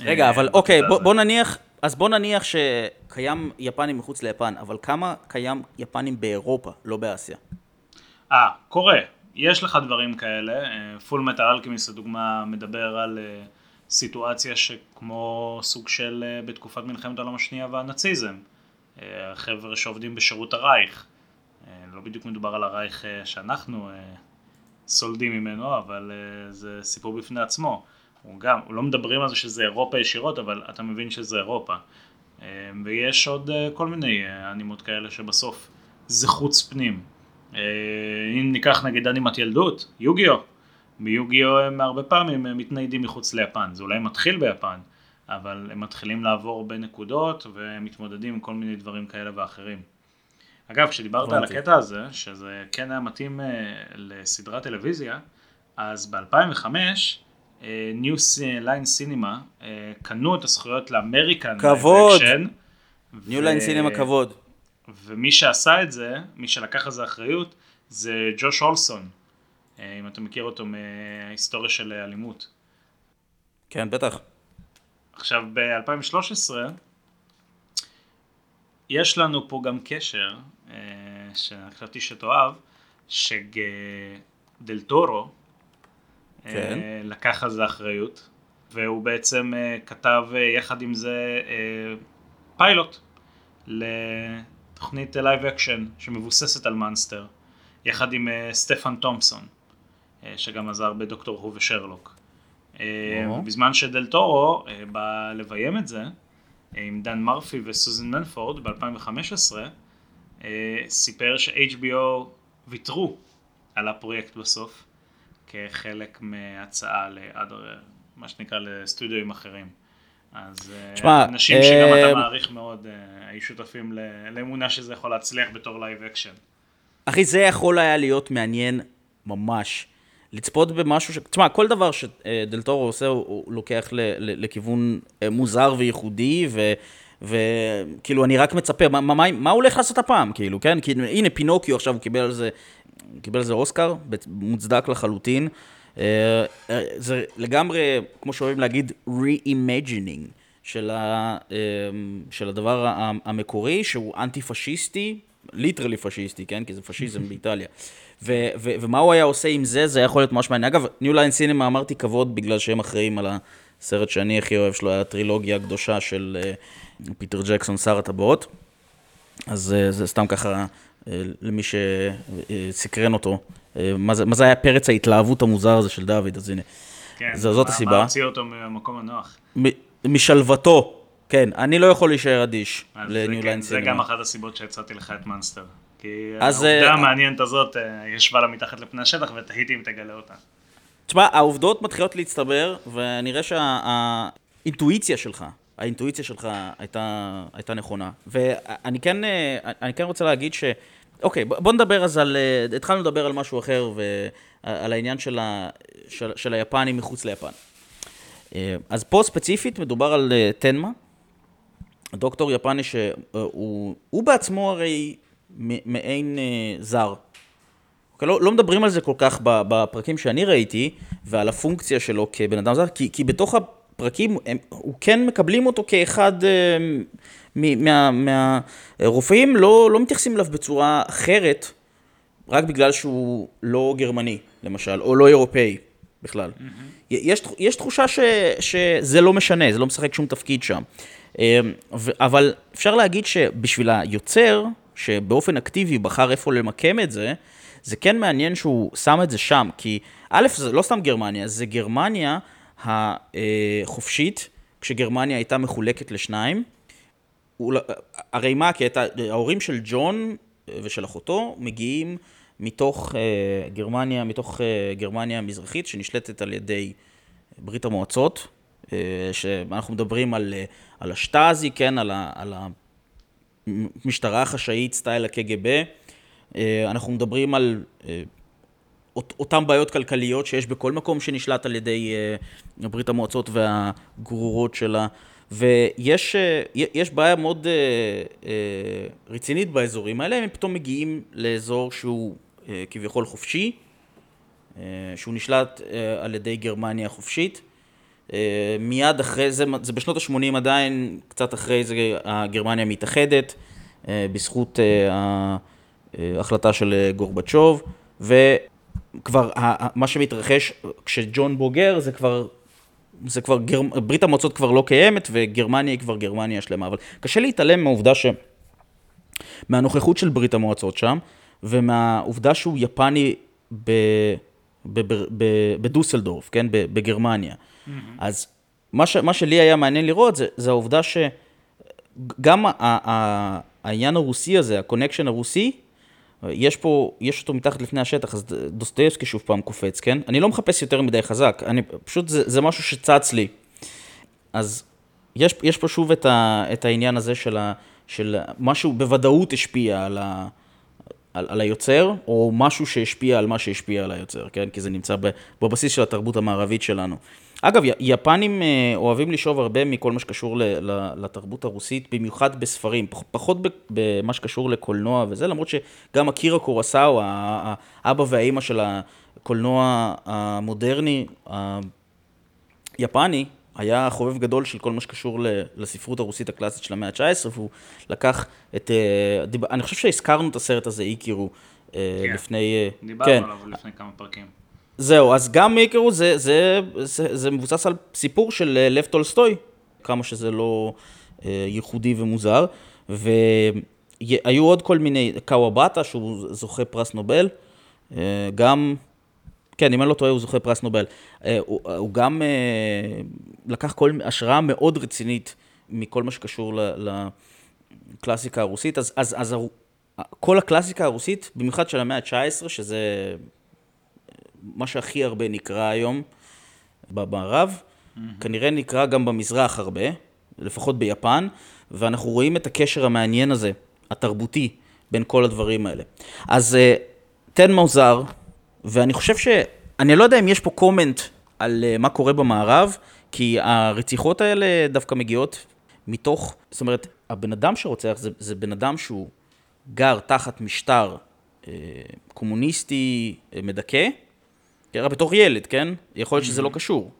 רגע, אה, אבל אוקיי, בוא, בוא נניח, אז בוא נניח שקיים יפנים מחוץ ליפן, אבל כמה קיים יפנים באירופה, לא באסיה? אה, קורה. יש לך דברים כאלה. פול מטר אלכימיס לדוגמה מדבר על אה, סיטואציה שכמו סוג של אה, בתקופת מלחמת העולם השנייה והנאציזם. אה, חבר'ה שעובדים בשירות הרייך. לא בדיוק מדובר על הרייך שאנחנו סולדים ממנו, אבל זה סיפור בפני עצמו. הוא גם, לא מדברים על זה שזה אירופה ישירות, אבל אתה מבין שזה אירופה. אה, ויש עוד אה, כל מיני אה, אנימות כאלה שבסוף זה חוץ פנים. אם ניקח נגיד אנימת ילדות, יוגיו. ביוגיו הם הרבה פעמים הם מתניידים מחוץ ליפן. זה אולי מתחיל ביפן, אבל הם מתחילים לעבור בנקודות ומתמודדים עם כל מיני דברים כאלה ואחרים. אגב, כשדיברת על. הקטע הזה, שזה כן היה מתאים לסדרת טלוויזיה, אז ב-2005, New Line Cinema אה, קנו את הזכויות לאמריקן. כבוד. ניו ליין סינמה כבוד. ומי שעשה את זה, מי שלקח על זה אחריות, זה ג'וש אולסון, אה, אם אתה מכיר אותו מההיסטוריה של אלימות. כן, בטח. עכשיו, ב-2013, יש לנו פה גם קשר, אה, שחשבתי שתאהב, שדל טורו אה, כן. לקח על זה אחריות, והוא בעצם אה, כתב אה, יחד עם זה אה, פיילוט לתוכנית live action שמבוססת על מאנסטר, יחד עם אה, סטפן תומפסון, אה, שגם עזר בדוקטור הו ושרלוק. אה. בזמן שדל טורו אה, בא לביים את זה, אה, עם דן מרפי וסוזן מנפורד ב-2015, אה, סיפר ש-HBO ויתרו על הפרויקט בסוף, כחלק מהצעה לאדר, מה שנקרא לסטודיואים אחרים. אז אה, תשמע, אנשים שגם אה, אתה מעריך מאוד אה, היו שותפים ל- לאמונה שזה יכול להצליח בתור live action. אחי, זה יכול היה להיות מעניין ממש. לצפות במשהו ש... תשמע, כל דבר שדלתורו עושה, הוא, לוקח ל, ל, לכיוון אה, מוזר וייחודי, ו... וכאילו, אני רק מצפה, מה, מה, מה הוא הולך לעשות הפעם, כאילו, כן? כי הנה, פינוקיו עכשיו, הוא קיבל על זה, קיבל על זה אוסקר, מוצדק לחלוטין. אה, אה, זה לגמרי, כמו שאוהבים להגיד, re-imagining של, ה, אה, של הדבר המקורי, שהוא אנטי-פשיסטי, literally פשיסטי, כן? כי זה פשיזם (laughs) באיטליה. ו- ו- ומה הוא היה עושה עם זה, זה היה יכול להיות ממש מעניין. אגב, ניו ליין סינמה אמרתי כבוד בגלל שהם אחראים על הסרט שאני הכי אוהב שלו, הטרילוגיה הקדושה של פיטר ג'קסון, שר הטבעות. אז זה סתם ככה, למי שסקרן אותו, אה, מה זה, מה זה היה פרץ ההתלהבות המוזר הזה של דוד, אז הנה. כן, זו- זאת מה- הסיבה. מה הוציא אותו מהמקום הנוח? מ- משלוותו, כן, אני לא יכול להישאר אדיש זה לניו כן, ליין זה סינמה. גם אחת הסיבות שהצעתי לך את מאנסטר. כי אז, העובדה אה, המעניינת הזאת אה, ישבה לה מתחת לפני השטח ותהיתי אם תגלה אותה. תשמע, העובדות מתחילות להצטבר, ונראה שהאינטואיציה שלך, האינטואיציה שלך הייתה, הייתה נכונה. ואני כן, אה, כן רוצה להגיד ש... אוקיי, בוא נדבר אז על... אה, התחלנו לדבר על משהו אחר, ועל העניין של, ה, של, של היפנים מחוץ ליפן. אה, אז פה ספציפית מדובר על אה, תנמה, דוקטור יפני שהוא הוא בעצמו הרי מעין אה, זר. אוקיי, לא, לא מדברים על זה כל כך בפרקים שאני ראיתי, ועל הפונקציה שלו כבן אדם זר, כי, כי בתוך הפרקים הם, הוא כן מקבלים אותו כאחד אה, מ- מה- מהרופאים, לא, לא מתייחסים אליו בצורה אחרת, רק בגלל שהוא לא גרמני, למשל, או לא אירופאי בכלל. יש, יש תחושה ש, שזה לא משנה, זה לא משחק שום תפקיד שם. אה, אבל אפשר להגיד שבשביל היוצר, שבאופן אקטיבי בחר איפה למקם את זה, זה כן מעניין שהוא שם את זה שם, כי א', זה לא סתם גרמניה, זה גרמניה החופשית, כשגרמניה הייתה מחולקת לשניים. הרי מה הקטע? ההורים של ג'ון ושל אחותו מגיעים מתוך אה, גרמניה, מתוך אה, גרמניה המזרחית, שנשלטת על ידי ברית המועצות, אה, שאנחנו מדברים על, אה, על השטאזי, כן, על, ה, על המשטרה החשאית, סטייל הקג"ב. אה, אנחנו מדברים על אה, אותן בעיות כלכליות שיש בכל מקום שנשלט על ידי אה, ברית המועצות והגרורות שלה. ויש אה, בעיה מאוד אה, אה, רצינית באזורים האלה, הם פתאום מגיעים לאזור שהוא אה, כביכול חופשי, אה, שהוא נשלט אה, על ידי גרמניה החופשית. אה, מיד אחרי זה, זה בשנות ה-80 עדיין, קצת אחרי זה גרמניה מתאחדת, אה, בזכות ההחלטה של אה, גורבצ'וב, וכבר ה- ה- מה שמתרחש כשג'ון בוגר זה כבר, זה כבר, גר... ברית המועצות כבר לא קיימת וגרמניה היא כבר גרמניה שלמה, אבל קשה להתעלם מהעובדה ש... מהנוכחות של ברית המועצות שם, ומהעובדה שהוא יפני ב, ב, ב, ב, בדוסלדורף, כן? בגרמניה. Mm-hmm. אז מה, ש, מה שלי היה מעניין לראות זה, זה העובדה שגם העניין הרוסי הזה, ה connection הרוסי, יש פה, יש אותו מתחת לפני השטח, אז דוסטויבסקי שוב פעם קופץ, כן? אני לא מחפש יותר מדי חזק, אני, פשוט זה, זה משהו שצץ לי. אז יש, יש פה שוב את, ה, את העניין הזה של, ה, של משהו בוודאות השפיע על, ה, על, על היוצר, או משהו שהשפיע על מה שהשפיע על היוצר, כן? כי זה נמצא בבסיס של התרבות המערבית שלנו. אגב, יפנים אה, אוהבים לשאוב הרבה מכל מה שקשור לתרבות הרוסית, במיוחד בספרים, פחות במה שקשור לקולנוע וזה, למרות שגם אקירה קורסאו, האבא והאימא של הקולנוע המודרני, היפני, היה חובב גדול של כל מה שקשור לספרות הרוסית הקלאסית של המאה ה-19, והוא לקח את... אה, אני חושב שהזכרנו את הסרט הזה, איקירו, אה, כן. לפני... דיברנו כן. עליו לפני כמה פרקים. זהו, אז גם איקירו זה, זה, זה, זה מבוסס על סיפור של אה, לב טולסטוי, כמה שזה לא אה, ייחודי ומוזר, והיו עוד כל מיני, קאוובאטה, שהוא זוכה פרס נובל, אה, גם, כן, אם אני לא טועה, הוא זוכה פרס נובל. אה, הוא, הוא גם אה, לקח כל השראה מאוד רצינית מכל מה שקשור לקלאסיקה הרוסית, אז, אז, אז כל הקלאסיקה הרוסית, במיוחד של המאה ה-19, שזה מה שהכי הרבה נקרא היום במערב, mm-hmm. כנראה נקרא גם במזרח הרבה, לפחות ביפן, ואנחנו רואים את הקשר המעניין הזה, התרבותי, בין כל הדברים האלה. אז uh, תן מוזר, ואני חושב ש... אני לא יודע אם יש פה קומנט על uh, מה קורה במערב, כי הרציחות האלה דווקא מגיעות מתוך, זאת אומרת, הבן אדם שרוצח זה, זה בן אדם שהוא גר תחת משטר uh, קומוניסטי uh, מדכא, תראה, בתור ילד, כן? יכול להיות שזה לא mm-hmm. קשור.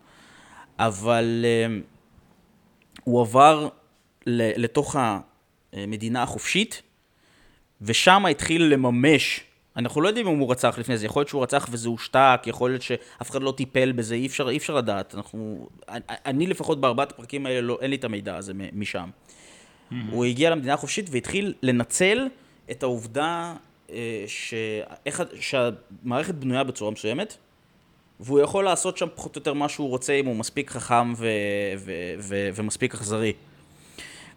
אבל uh, הוא עבר לתוך המדינה החופשית, ושם התחיל לממש, אנחנו לא יודעים אם הוא רצח לפני זה, יכול להיות שהוא רצח וזה הושתק, יכול להיות שאף אחד לא טיפל בזה, אי אפשר, אי אפשר לדעת. אנחנו, אני לפחות בארבעת הפרקים האלה, לא, אין לי את המידע הזה משם. Mm-hmm. הוא הגיע למדינה החופשית והתחיל לנצל את העובדה אה, ש... איך... שהמערכת בנויה בצורה מסוימת, והוא יכול לעשות שם פחות או יותר מה שהוא רוצה אם הוא מספיק חכם ו- ו- ו- ומספיק אכזרי.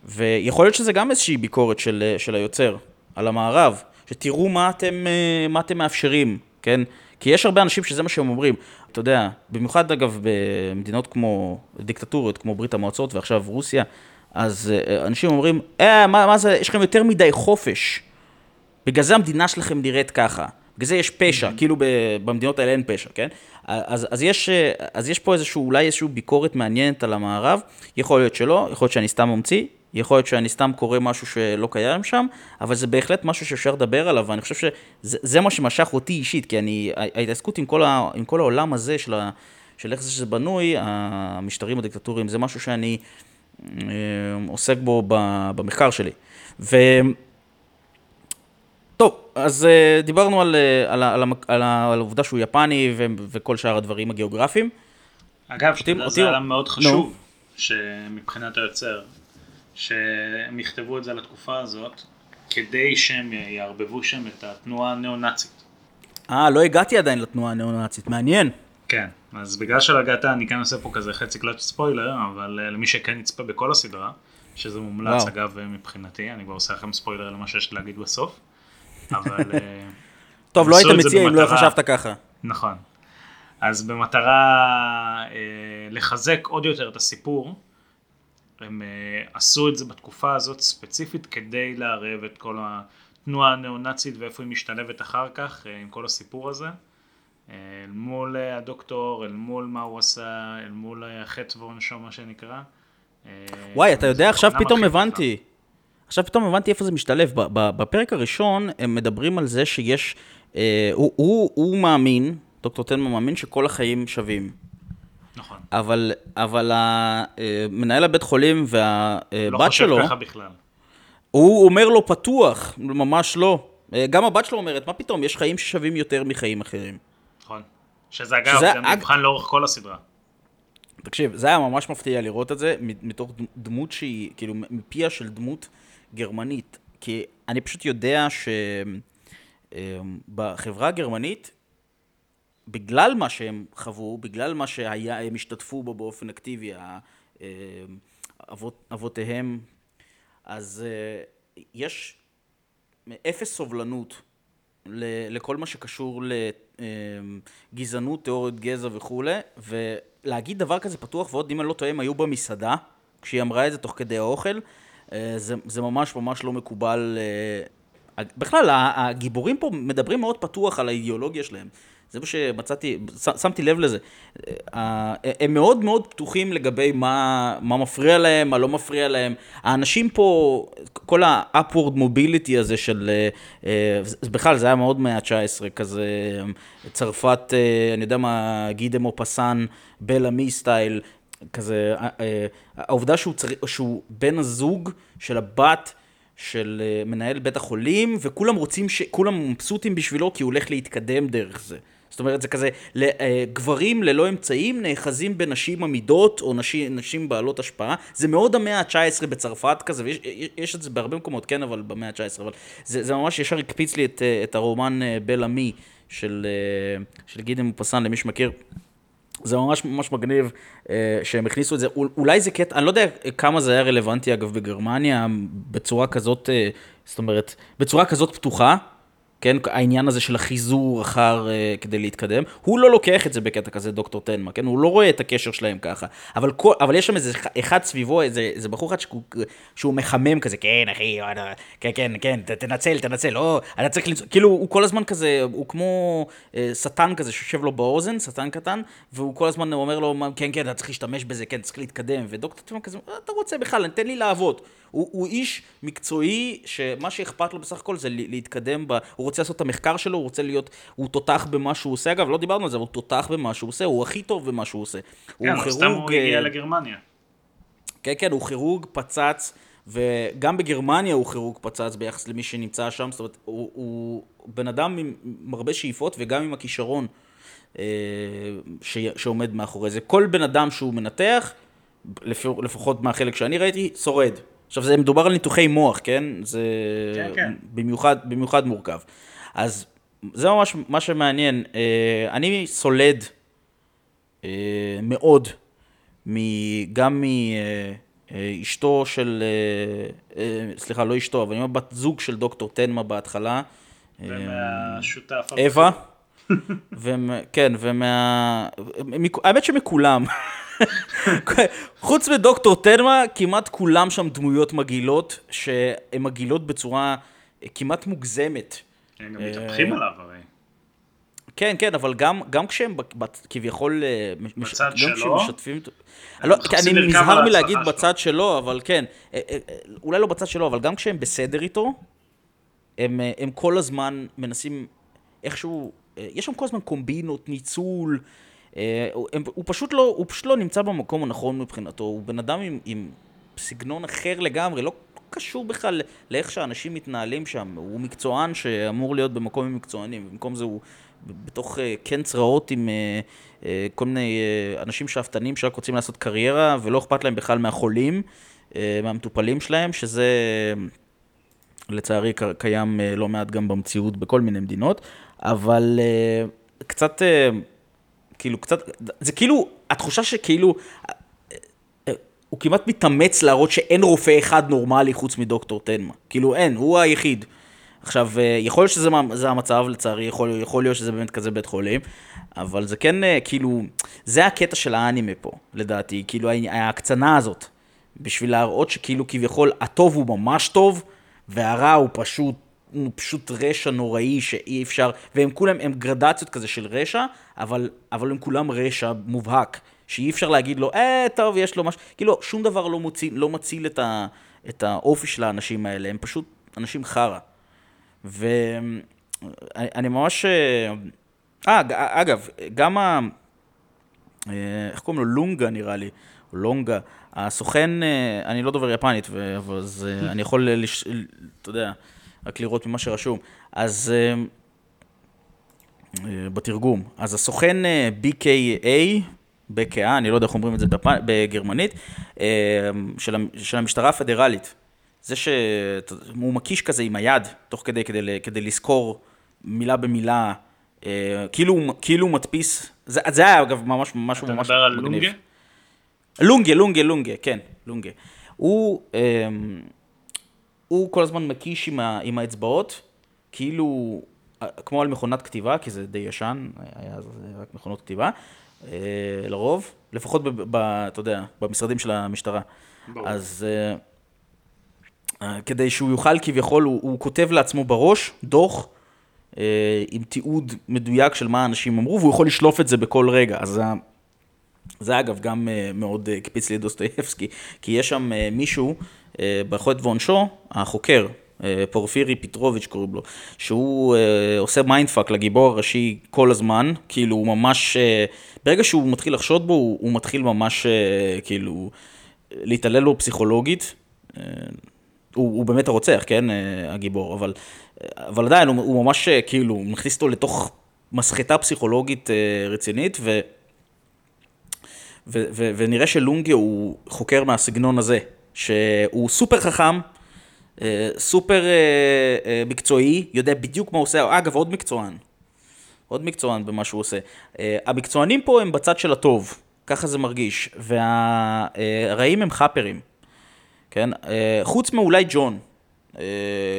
ויכול להיות שזה גם איזושהי ביקורת של, של היוצר על המערב, שתראו מה אתם, מה אתם מאפשרים, כן? כי יש הרבה אנשים שזה מה שהם אומרים. אתה יודע, במיוחד אגב במדינות כמו דיקטטוריות, כמו ברית המועצות ועכשיו רוסיה, אז אה, אנשים אומרים, אה, מה, מה זה, יש לכם יותר מדי חופש. בגלל זה המדינה שלכם נראית ככה. בגלל זה יש פשע, mm-hmm. כאילו במדינות האלה אין פשע, כן? אז, אז, יש, אז יש פה איזשהו, אולי איזושהי ביקורת מעניינת על המערב, יכול להיות שלא, יכול להיות שאני סתם ממציא, יכול להיות שאני סתם קורא משהו שלא קיים שם, אבל זה בהחלט משהו שאפשר לדבר עליו, ואני חושב שזה מה שמשך אותי אישית, כי אני, ההתעסקות עם כל, ה, עם כל העולם הזה של, ה, של איך זה שזה בנוי, המשטרים הדיקטטוריים, זה משהו שאני אה, עוסק בו במחקר שלי. ו... טוב, אז uh, דיברנו על, uh, על, על, על, על העובדה שהוא יפני ו, וכל שאר הדברים הגיאוגרפיים. אגב, שתדע, זה היה מאוד חשוב, no. שמבחינת היוצר, שהם יכתבו את זה לתקופה הזאת, כדי שהם יערבבו שם את התנועה הניאו-נאצית. אה, לא הגעתי עדיין לתנועה הניאו-נאצית, מעניין. כן, אז בגלל שלא הגעת, אני כן עושה פה כזה חצי קלאץ' ספוילר, אבל uh, למי שכן יצפה בכל הסדרה, שזה מומלץ וואו. אגב מבחינתי, אני כבר עושה לכם ספוילר למה שיש להגיד בסוף. אבל... אה, (laughs) טוב, לא היית מציע אם לא חשבת ככה. נכון. אז במטרה אה, לחזק עוד יותר את הסיפור, הם אה, עשו את זה בתקופה הזאת ספציפית כדי לערב את כל התנועה הניאו-נאצית ואיפה היא משתלבת אחר כך אה, עם כל הסיפור הזה. אה, אל מול אה, הדוקטור, אל מול מה הוא עשה, אל מול החטא ועונשו מה שנקרא. וואי, אתה יודע, עכשיו פתאום הבנתי. עכשיו פתאום הבנתי איפה זה משתלב. בפרק הראשון הם מדברים על זה שיש, אה, הוא, הוא, הוא מאמין, דוקטור טנמן מאמין שכל החיים שווים. נכון. אבל, אבל מנהל הבית חולים והבת לא שלו... לא חושב ככה בכלל. הוא אומר לו פתוח, ממש לא. אה, גם הבת שלו אומרת, מה פתאום, יש חיים ששווים יותר מחיים אחרים. נכון. שזה אגב, שזה גם אג... לאורך כל הסדרה. תקשיב, זה היה ממש מפתיע לראות את זה מתוך דמות שהיא, כאילו, מפיה של דמות גרמנית. כי אני פשוט יודע שבחברה הגרמנית, בגלל מה שהם חוו, בגלל מה שהם השתתפו בו באופן אקטיבי, אבות, אבותיהם, אז יש אפס סובלנות לכל מה שקשור לגזענות, תיאוריות גזע וכולי, ולהגיד דבר כזה פתוח, ועוד אם אני לא טועה, הם היו במסעדה, כשהיא אמרה את זה תוך כדי האוכל, אה, זה, זה ממש ממש לא מקובל. אה, בכלל, הגיבורים פה מדברים מאוד פתוח על האידיאולוגיה שלהם. זה מה שמצאתי, שמתי לב לזה. אה, הם מאוד מאוד פתוחים לגבי מה, מה מפריע להם, מה לא מפריע להם. האנשים פה, כל ה-upward mobility הזה של, בכלל זה היה מאוד מאה ה-19, כזה צרפת, אני יודע מה, גידה מופסן, בלה מי סטייל, כזה, אה, אה, העובדה שהוא, צר... שהוא בן הזוג של הבת של אה, מנהל בית החולים, וכולם רוצים, ש... כולם מבסוטים בשבילו כי הוא הולך להתקדם דרך זה. זאת אומרת, זה כזה, גברים ללא אמצעים נאחזים בנשים עמידות, או נשים, נשים בעלות השפעה. זה מאוד המאה ה-19 בצרפת כזה, ויש את זה בהרבה מקומות, כן, אבל במאה ה-19, אבל זה, זה ממש ישר הקפיץ לי את, את הרומן בל עמי של, של גידם מופסן, למי שמכיר. זה ממש ממש מגניב אה, שהם הכניסו את זה, אולי זה קטע, אני לא יודע כמה זה היה רלוונטי אגב בגרמניה, בצורה כזאת, אה, זאת אומרת, בצורה כזאת פתוחה, כן, העניין הזה של החיזור אחר uh, כדי להתקדם, הוא לא לוקח את זה בקטע כזה, דוקטור תנמה, כן, הוא לא רואה את הקשר שלהם ככה, אבל, כל, אבל יש שם איזה אחד סביבו, איזה, איזה בחור אחד שהוא, שהוא מחמם כזה, כן אחי, כן, כן, כן, תנצל, תנצל, לא, אתה צריך למצוא, כאילו, הוא כל הזמן כזה, הוא כמו שטן כזה שיושב לו באוזן, שטן קטן, והוא כל הזמן אומר לו, כן, כן, אתה צריך להשתמש בזה, כן, צריך להתקדם, ודוקטור תנמה כזה, אה, אתה רוצה בכלל, תן לי לעבוד. הוא, הוא איש מקצועי, שמה שאכפת לו בסך הכל זה להתקדם, ב, הוא רוצה לעשות את המחקר שלו, הוא רוצה להיות, הוא תותח במה שהוא עושה, אגב, לא דיברנו על זה, אבל הוא תותח במה שהוא עושה, הוא הכי טוב במה שהוא עושה. כן, הוא סתם הוא הגיע אה, לגרמניה. כן, כן, הוא כירורג פצץ, וגם בגרמניה הוא כירורג פצץ ביחס למי שנמצא שם, זאת אומרת, הוא, הוא בן אדם עם הרבה שאיפות וגם עם הכישרון אה, ש, שעומד מאחורי זה. כל בן אדם שהוא מנתח, לפחות מהחלק שאני ראיתי, שורד. עכשיו, זה מדובר על ניתוחי מוח, כן? זה כן, כן. במיוחד, במיוחד מורכב. אז זה ממש מה שמעניין. אה, אני סולד אה, מאוד, גם מאשתו של, אה, סליחה, לא אשתו, אבל עם הבת זוג של דוקטור תנמה בהתחלה. ומהשותף. אווה. (laughs) כן, ומה... האמת שמכולם. חוץ מדוקטור תנמה, כמעט כולם שם דמויות מגעילות, שהן מגעילות בצורה כמעט מוגזמת. הם גם מתהפכים עליו הרי. כן, כן, אבל גם, גם כשהם כביכול... אה, בצד שלו? כשמשתפים... לא, אני נזהר מלהגיד בצד שלו, אבל כן. אה, אה, אולי לא בצד שלו, אבל גם כשהם בסדר איתו, הם, הם כל הזמן מנסים איכשהו... יש שם כל הזמן קומבינות, ניצול. הוא פשוט לא, הוא פשוט לא נמצא במקום הנכון מבחינתו. הוא בן אדם עם, עם סגנון אחר לגמרי, לא קשור בכלל לאיך שאנשים מתנהלים שם. הוא מקצוען שאמור להיות במקום עם מקצוענים, ובמקום זה הוא בתוך אה, קן צרעות עם אה, אה, כל מיני אנשים שאפתנים שרק רוצים לעשות קריירה, ולא אכפת להם בכלל מהחולים, מהמטופלים שלהם, שזה לצערי קיים לא מעט גם במציאות בכל מיני מדינות, אבל קצת, כאילו, קצת, זה כאילו, התחושה שכאילו, הוא כמעט מתאמץ להראות שאין רופא אחד נורמלי חוץ מדוקטור תנמה. כאילו אין, הוא היחיד. עכשיו, אה, יכול להיות שזה המצב, לצערי, יכול, יכול להיות שזה באמת כזה בית חולים, אבל זה כן, אה, כאילו, זה הקטע של האנימה פה, לדעתי, כאילו ההקצנה הזאת, בשביל להראות שכאילו כביכול הטוב הוא ממש טוב, והרע הוא פשוט, פשוט רשע נוראי שאי אפשר, והם כולם, הם גרדציות כזה של רשע, אבל, אבל הם כולם רשע מובהק. שאי אפשר להגיד לו, אה, טוב, יש לו משהו, כאילו, שום דבר לא, מוציא, לא מציל את, ה, את האופי של האנשים האלה, הם פשוט אנשים חרא. ואני ממש... אה, אגב, גם ה... אה, איך קוראים לו? לונגה נראה לי, או לונגה. הסוכן, אה, אני לא דובר יפנית, אז אני יכול. אתה יודע, רק לראות ממה שרשום. אז בתרגום. אז הסוכן BKA, בקעה, אני לא יודע איך אומרים את זה בפ... בגרמנית, של המשטרה הפדרלית. זה שהוא מקיש כזה עם היד, תוך כדי, כדי, כדי לזכור מילה במילה, אה, כאילו, כאילו הוא מדפיס, זה, זה היה אגב ממש ממש אתה ממש מדבר על מגניב. לונגה? לונגה, לונגה, לונגה, כן, לונגה. הוא, אמ, הוא כל הזמן מקיש עם, ה, עם האצבעות, כאילו, אה, כמו על מכונת כתיבה, כי זה די ישן, היה אז רק מכונות כתיבה, אה, לרוב, לפחות, ב, ב, אתה יודע, במשרדים של המשטרה. ברור. אז אה, אה, כדי שהוא יוכל כביכול, הוא, הוא כותב לעצמו בראש דוח אה, עם תיעוד מדויק של מה האנשים אמרו, והוא יכול לשלוף את זה בכל רגע. אז ה- זה אגב גם אה, מאוד אה, הקפיץ לי את דוסטויבסקי, כי יש שם אה, מישהו אה, בחטא ועונשו, החוקר, אה, פורפירי פיטרוביץ' קוראים לו, שהוא אה, עושה mindfuck לגיבור הראשי כל הזמן, כאילו הוא ממש, ברגע שהוא מתחיל לחשוד בו, הוא, מתחיל ממש כאילו להתעלל לו פסיכולוגית. הוא, הוא באמת הרוצח, כן, הגיבור, אבל, אבל עדיין הוא, הוא ממש כאילו, מכניס אותו לתוך מסחטה פסיכולוגית רצינית, ו... ו- ו- ונראה שלונגה הוא חוקר מהסגנון הזה, שהוא סופר חכם, אה, סופר אה, אה, מקצועי, יודע בדיוק מה הוא עושה, אגב, עוד מקצוען, עוד מקצוען במה שהוא עושה. המקצוענים פה הם בצד של הטוב, ככה זה מרגיש, והרעים הם חאפרים, כן? חוץ מאולי ג'ון,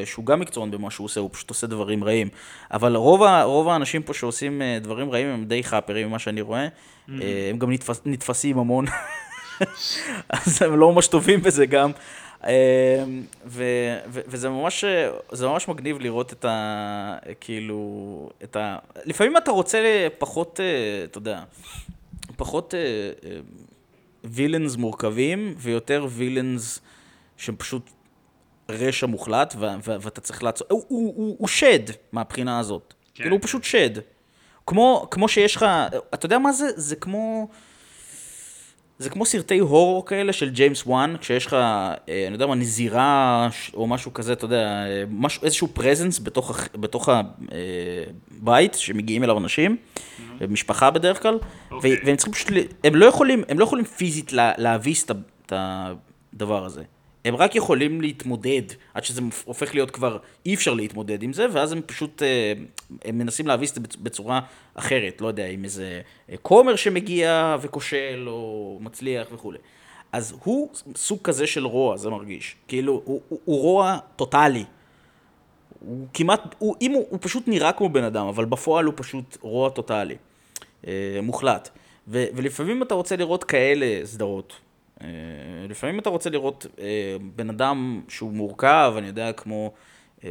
שהוא גם מקצוען במה שהוא עושה, הוא פשוט עושה דברים רעים. אבל רוב, ה- רוב האנשים פה שעושים דברים רעים הם די חאפרים, ממה שאני רואה. אה, הם גם נתפס, נתפסים המון, (laughs) אז הם לא ממש טובים בזה גם. אה, ו, ו, וזה ממש, אה, זה ממש מגניב לראות את ה... כאילו, את ה... לפעמים אתה רוצה פחות, אה, אתה יודע, פחות וילאנס מורכבים, ויותר וילאנס שהם פשוט רשע מוחלט, ו- ו- ואתה צריך לעצור... הוא, הוא, הוא, הוא שד מהבחינה הזאת. כן. כאילו, הוא פשוט שד. כמו, כמו שיש לך... אתה יודע מה זה? זה כמו... זה כמו סרטי הורור כאלה של ג'יימס וואן, כשיש לך, אה, אני יודע מה, נזירה או משהו כזה, אתה יודע, אה, משהו, איזשהו פרזנס בתוך, בתוך הבית שמגיעים אליו אנשים, משפחה בדרך כלל, ו- אוקיי. והם צריכים פשוט, הם לא יכולים, הם לא יכולים פיזית לה- להביס את הדבר הזה. הם רק יכולים להתמודד, עד שזה הופך להיות כבר אי אפשר להתמודד עם זה, ואז הם פשוט, אה, הם מנסים להביס את זה בצ- בצורה אחרת, לא יודע, עם איזה אה, כומר שמגיע וכושל, או מצליח וכולי. אז הוא סוג כזה של רוע, זה מרגיש. כאילו, הוא, הוא, הוא רוע טוטאלי. הוא כמעט, הוא, אם הוא, הוא פשוט נראה כמו בן אדם, אבל בפועל הוא פשוט רוע טוטאלי, אה, מוחלט. ו, ולפעמים אתה רוצה לראות כאלה סדרות. אה, לפעמים אתה רוצה לראות אה, בן אדם שהוא מורכב, אני יודע, כמו, אה,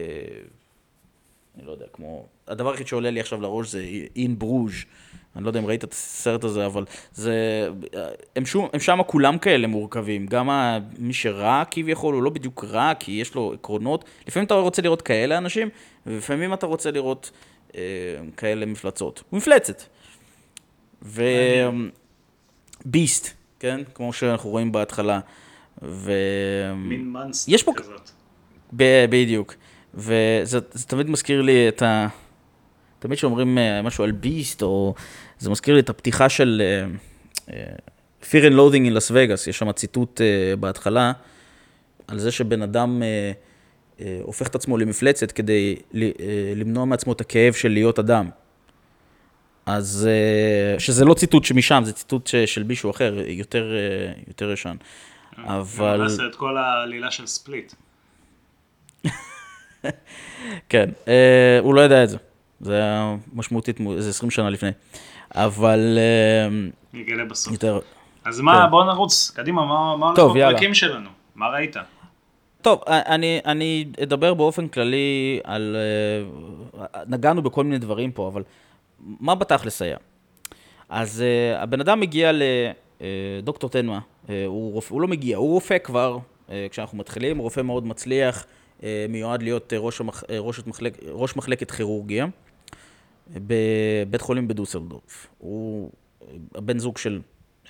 אני לא יודע, כמו, הדבר היחיד שעולה לי עכשיו לראש זה אין ברוז'. אני לא יודע אם ראית את הסרט הזה, אבל זה, הם, שום, הם שמה כולם כאלה מורכבים. גם ה- מי שרע כביכול, הוא לא בדיוק רע, כי יש לו עקרונות. לפעמים אתה רוצה לראות כאלה אנשים, ולפעמים אתה רוצה לראות אה, כאלה מפלצות. מפלצת. וביסט, כן? כמו שאנחנו רואים בהתחלה. ו... מין מנסטר יש פה- כזאת. ב- בדיוק. וזה זה תמיד מזכיר לי את ה... תמיד כשאומרים אה, משהו על ביסט, או... זה מזכיר לי את הפתיחה של אה, אה, Fear and Loathing in Las Vegas, יש שם ציטוט בהתחלה, על זה שבן אדם הופך את עצמו למפלצת כדי למנוע מעצמו את הכאב של להיות אדם. אז, אה, שזה לא ציטוט שמשם, זה ציטוט של מישהו אחר, יותר, אה, יותר ישן. אבל... גם נעשה את כל העלילה של ספליט. (laughs) כן, אה, הוא לא ידע את זה. זה היה משמעותית, זה 20 שנה לפני. אבל אה, נגלה בסוף. יותר... אז מה, כן. בוא נרוץ, קדימה, מה מה הולך. בפרקים שלנו? מה ראית? טוב, אני, אני אדבר באופן כללי על... אה, נגענו בכל מיני דברים פה, אבל מה בתכלס היה? אז אה, הבן אדם מגיע לדוקטור תנואה, אה, הוא, רופא, הוא לא מגיע, הוא רופא כבר, אה, כשאנחנו מתחילים, הוא רופא מאוד מצליח, אה, מיועד להיות אה, ראש, המח, אה, ראש, מחלק, ראש מחלקת כירורגיה בבית חולים בדוסלדורף. הוא אה, הבן זוג של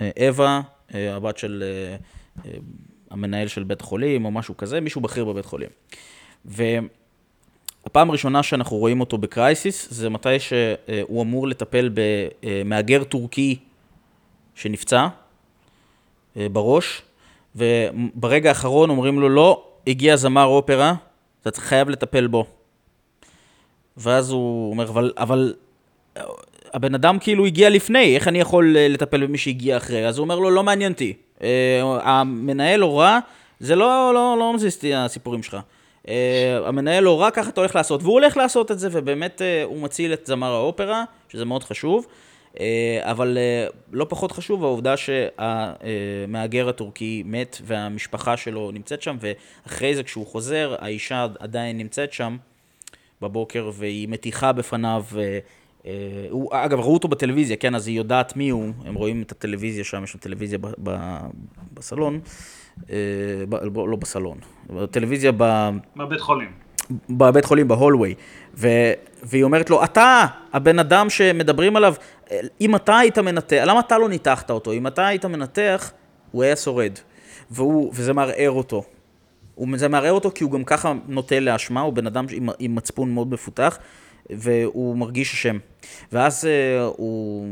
אה, אווה, אה, הבת של אה, אה, המנהל של בית החולים או משהו כזה, מישהו בכיר בבית חולים. והפעם הראשונה שאנחנו רואים אותו בקרייסיס, זה מתי שהוא אמור לטפל במהגר טורקי שנפצע אה, בראש, וברגע האחרון אומרים לו, לא, הגיע זמר אופרה, אתה חייב לטפל בו. ואז הוא אומר, אבל, אבל הבן אדם כאילו הגיע לפני, איך אני יכול אה, לטפל במי שהגיע אחרי? אז הוא אומר לו, לא מעניין אותי. אה, המנהל הורה, זה לא, לא, לא מזיז אותי הסיפורים שלך. אה, המנהל הורה, ככה אתה הולך לעשות. והוא הולך לעשות את זה, ובאמת הוא מציל את זמר האופרה, שזה מאוד חשוב. אבל לא פחות חשוב העובדה שהמהגר הטורקי מת והמשפחה שלו נמצאת שם, ואחרי זה כשהוא חוזר, האישה עדיין נמצאת שם בבוקר, והיא מתיחה בפניו אה, הוא, אגב, ראו אותו בטלוויזיה, כן, אז היא יודעת מי הוא, הם רואים את הטלוויזיה שם, יש שם טלוויזיה ב, ב, בסלון, אה, לא בסלון, בטלוויזיה ב... בבית חולים. בבית חולים, בהולווי, ו, והיא אומרת לו, אתה, הבן אדם שמדברים עליו, אם אתה היית מנתח, למה אתה לא ניתחת אותו? אם אתה היית מנתח, הוא היה שורד, והוא, וזה מערער אותו. זה מערער אותו כי הוא גם ככה נוטה לאשמה, הוא בן אדם עם, עם מצפון מאוד מפותח, והוא מרגיש אשם. ואז uh, הוא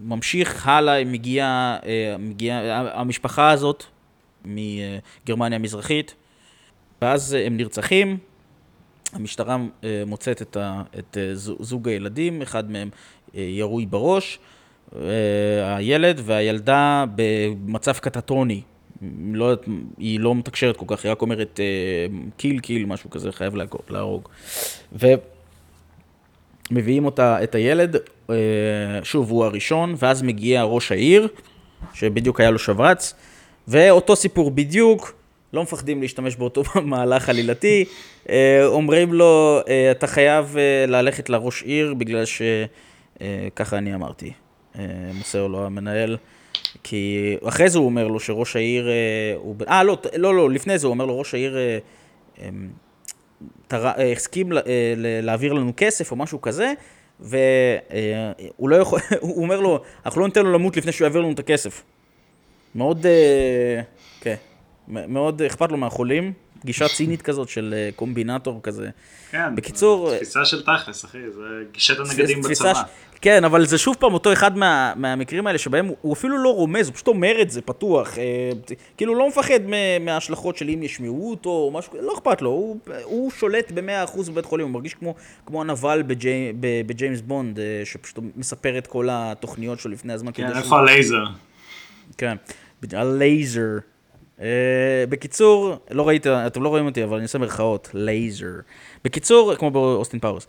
ממשיך הלאה, מגיע, uh, מגיע המשפחה הזאת מגרמניה המזרחית, ואז uh, הם נרצחים. המשטרה uh, מוצאת את, ה, את זוג הילדים, אחד מהם ירוי בראש, הילד והילדה במצב קטטוני. לא, היא לא מתקשרת כל כך, היא רק אומרת קיל קיל, משהו כזה, חייב להרוג. ומביאים אותה, את הילד, אה, שוב, הוא הראשון, ואז מגיע ראש העיר, שבדיוק היה לו שברץ, ואותו סיפור בדיוק, לא מפחדים להשתמש באותו (laughs) מהלך עלילתי, אה, אומרים לו, אה, אתה חייב ללכת לראש עיר, בגלל שככה אני אמרתי, מוסר לו המנהל. כי אחרי זה הוא אומר לו שראש העיר, הוא... אה, לא, לא, לא, לפני זה הוא אומר לו, ראש העיר אמ, אה, הסכים אה, להעביר לנו כסף או משהו כזה, והוא אה, לא יכול, (laughs) הוא אומר לו, אנחנו לא ניתן לו למות לפני שהוא יעביר לנו את הכסף. מאוד, כן, מאוד אכפת לו מהחולים, גישה צינית כזאת של קומבינטור כזה. כן, בקיצור... תפיסה של תכלס, אחי, זה גישת הנגדים בצבא. כן, אבל זה שוב פעם אותו אחד מה, מהמקרים האלה שבהם הוא, הוא אפילו לא רומז, הוא פשוט אומר את זה פתוח. אה, כאילו לא מפחד מההשלכות של אם ישמעו אותו או משהו, לא אכפת לו, הוא, הוא שולט במאה אחוז בבית חולים, הוא מרגיש כמו, כמו הנבל בג'י, בג'יימס בונד, אה, שפשוט מספר את כל התוכניות שלו לפני הזמן. כן, איפה הלייזר? כן, הלייזר. Uh, בקיצור, לא ראית, אתם לא רואים אותי, אבל אני עושה מרכאות, לייזר. בקיצור, כמו באוסטין פאורס.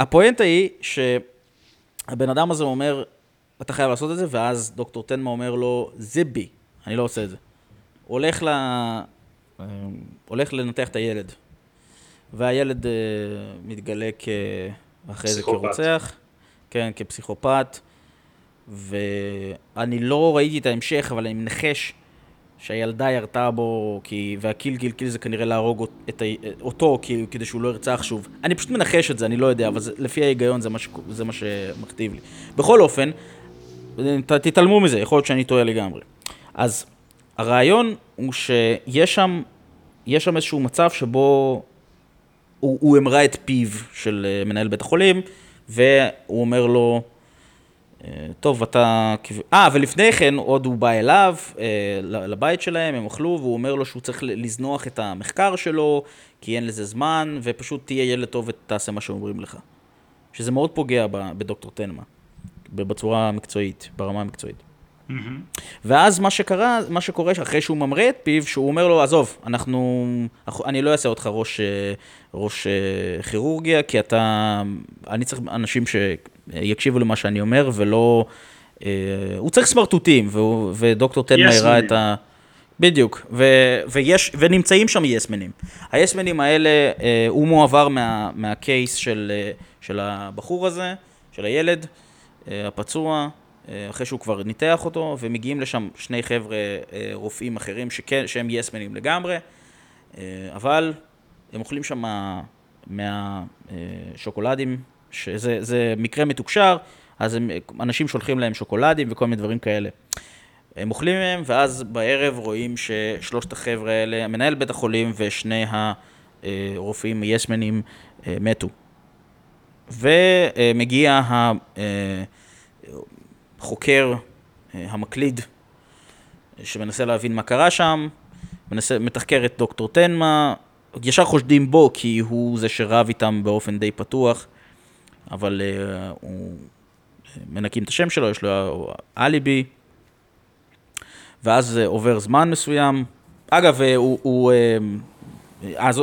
הפואנטה היא ש... הבן אדם הזה אומר, אתה חייב לעשות את זה, ואז דוקטור טנמה אומר לו, זה בי, אני לא עושה את זה. הולך, ל... אה, הולך לנתח את הילד, והילד uh, מתגלה כ... אחרי זה כרוצח, כן, כפסיכופת, ואני לא ראיתי את ההמשך, אבל אני מנחש שהילדה ירתה בו, כי, והקיל קיל קיל זה כנראה להרוג את, אותו, כי, כדי שהוא לא ירצח שוב. אני פשוט מנחש את זה, אני לא יודע, אבל זה, לפי ההיגיון זה מה, ש, זה מה שמכתיב לי. בכל אופן, ת, תתעלמו מזה, יכול להיות שאני טועה לגמרי. אז הרעיון הוא שיש שם, יש שם איזשהו מצב שבו הוא, הוא המרה את פיו של אה, מנהל בית החולים, והוא אומר לו, טוב, אתה... אה, ולפני כן עוד הוא בא אליו, אה, לבית שלהם, הם אכלו, והוא אומר לו שהוא צריך לזנוח את המחקר שלו, כי אין לזה זמן, ופשוט תהיה ילד טוב ותעשה מה שאומרים לך. שזה מאוד פוגע בדוקטור טנמה, בצורה המקצועית, ברמה המקצועית. Mm-hmm. ואז מה שקרה, מה שקורה אחרי שהוא ממרה את פיו, שהוא אומר לו, עזוב, אנחנו, אני לא אעשה אותך ראש, אה, ראש אה, כירורגיה, כי אתה, אני צריך אנשים שיקשיבו למה שאני אומר, ולא, אה, הוא צריך סמרטוטים, ודוקטור טנמה הראה את ה... בדיוק, ו, ויש, ונמצאים שם יסמנים. היסמנים האלה, הוא מועבר מה, מהקייס של, של הבחור הזה, של הילד, הפצוע, אה, אחרי שהוא כבר ניתח אותו, ומגיעים לשם שני חבר'ה אה, רופאים אחרים שכן, שהם יסמנים לגמרי, אה, אבל הם אוכלים שם מהשוקולדים, שזה מקרה מתוקשר, אז הם, אנשים שולחים להם שוקולדים וכל מיני דברים כאלה. הם אוכלים מהם, ואז בערב רואים ששלושת החבר'ה האלה, מנהל בית החולים ושני הרופאים יסמנים מתו. ומגיע. החוקר, אה, המקליד, שמנסה להבין מה קרה שם, מנסה, מתחקר את דוקטור תנמה, ישר חושדים בו כי הוא זה שרב איתם באופן די פתוח, אבל uh, הוא מנקים את השם שלו, יש לו אליבי, ואז uh, עובר זמן מסוים. אגב, uh, הוא, הוא uh, אז, uh,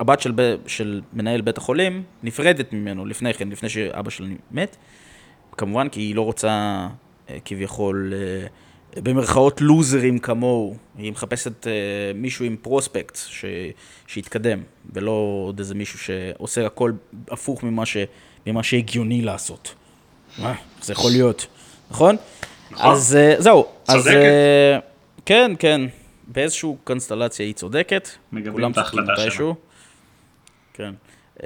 הבת של, של מנהל בית החולים נפרדת ממנו לפני כן, לפני שאבא שלה מת, כמובן כי היא לא רוצה uh, כביכול... Uh, במרכאות לוזרים כמוהו, היא מחפשת uh, מישהו עם פרוספקט ש... שיתקדם, ולא עוד איזה מישהו שעושה הכל הפוך ממה, ש... ממה שהגיוני לעשות. מה? זה יכול להיות, נכון? נכון. אז uh, זהו. צודקת. אז, uh, כן, כן, באיזושהי קונסטלציה היא צודקת. מגבים את ההחלטה שלה. מתישהו. כן. Um,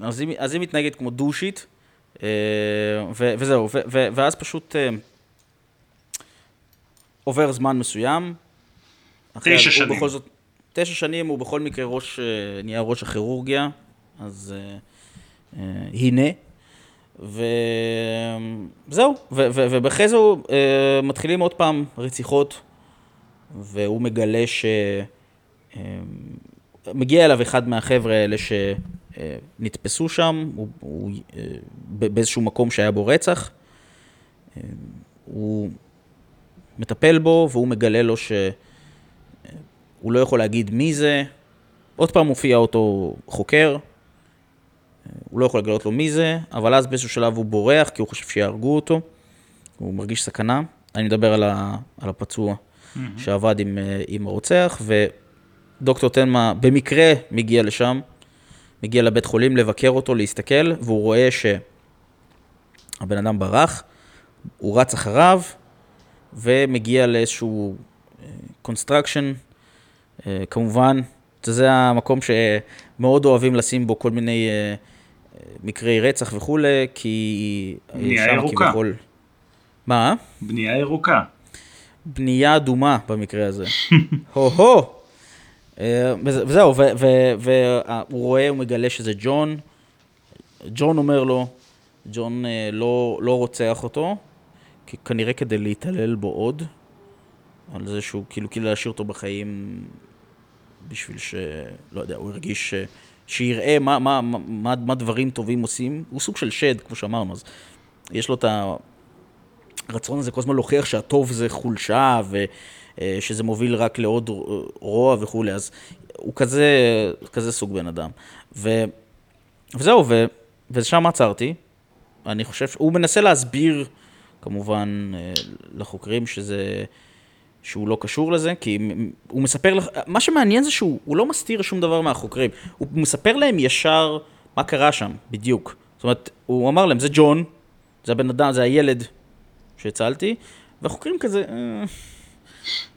אז היא, אז היא מתנהגת כמו דושית, uh, ו- וזהו, ו- ו- ואז פשוט... Uh, עובר זמן מסוים. תשע שנים. בכל זאת, תשע שנים הוא בכל מקרה ראש, אה, נהיה ראש הכירורגיה, אז אה, אה, הנה. וזהו, ובאחרי זה הוא, אה, מתחילים עוד פעם רציחות, והוא מגלה ש... אה, מגיע אליו אחד מהחבר'ה האלה שנתפסו שם, הוא, הוא באיזשהו מקום שהיה בו רצח. הוא מטפל בו, והוא מגלה לו שהוא לא יכול להגיד מי זה. עוד פעם מופיע אותו חוקר, הוא לא יכול לגלות לו מי זה, אבל אז באיזשהו שלב הוא בורח, כי הוא חושב שיהרגו אותו, הוא מרגיש סכנה. אני מדבר על, ה, על הפצוע שעבד עם, אה, עם הרוצח, ודוקטור תנמה במקרה מגיע לשם, מגיע לבית חולים לבקר אותו, להסתכל, והוא רואה שהבן אדם ברח, הוא רץ אחריו, ומגיע לאיזשהו construction, כמובן, זה המקום שמאוד אוהבים לשים בו כל מיני אה, אה, מקרי רצח וכולי, כי אה, בנייה ירוקה. כביכול... מה? בנייה ירוקה. בנייה אדומה במקרה הזה. (laughs) הו-הו! אה, וזה- וזהו, והוא רואה, הוא מגלה שזה ג'ון. ג'ון אומר לו, ג'ון אה, לא, לא רוצח אותו, כנראה כדי להתעלל בו עוד, על זה שהוא כאילו, כאילו להשאיר אותו בחיים בשביל ש... לא יודע, הוא הרגיש ש... שיראה מה, מה, מה, מה, דברים טובים עושים. הוא סוג של שד, כמו שאמרנו, אז יש לו את. הרצון הזה כל הזמן להוכיח שהטוב זה חולשה, ושזה מוביל רק לעוד רוע וכולי, אז הוא כזה, כזה סוג בן אדם. ו, וזהו, ו, ושם עצרתי. אני חושב, הוא מנסה להסביר, כמובן, אה, לחוקרים שזה, שהוא לא קשור לזה, כי הוא מספר לך, מה שמעניין זה שהוא הוא לא מסתיר שום דבר מהחוקרים, הוא מספר להם ישר מה קרה שם, בדיוק. זאת אומרת, הוא אמר להם, זה ג'ון, זה הבן אדם, זה הילד שהצלתי, והחוקרים כזה, אה,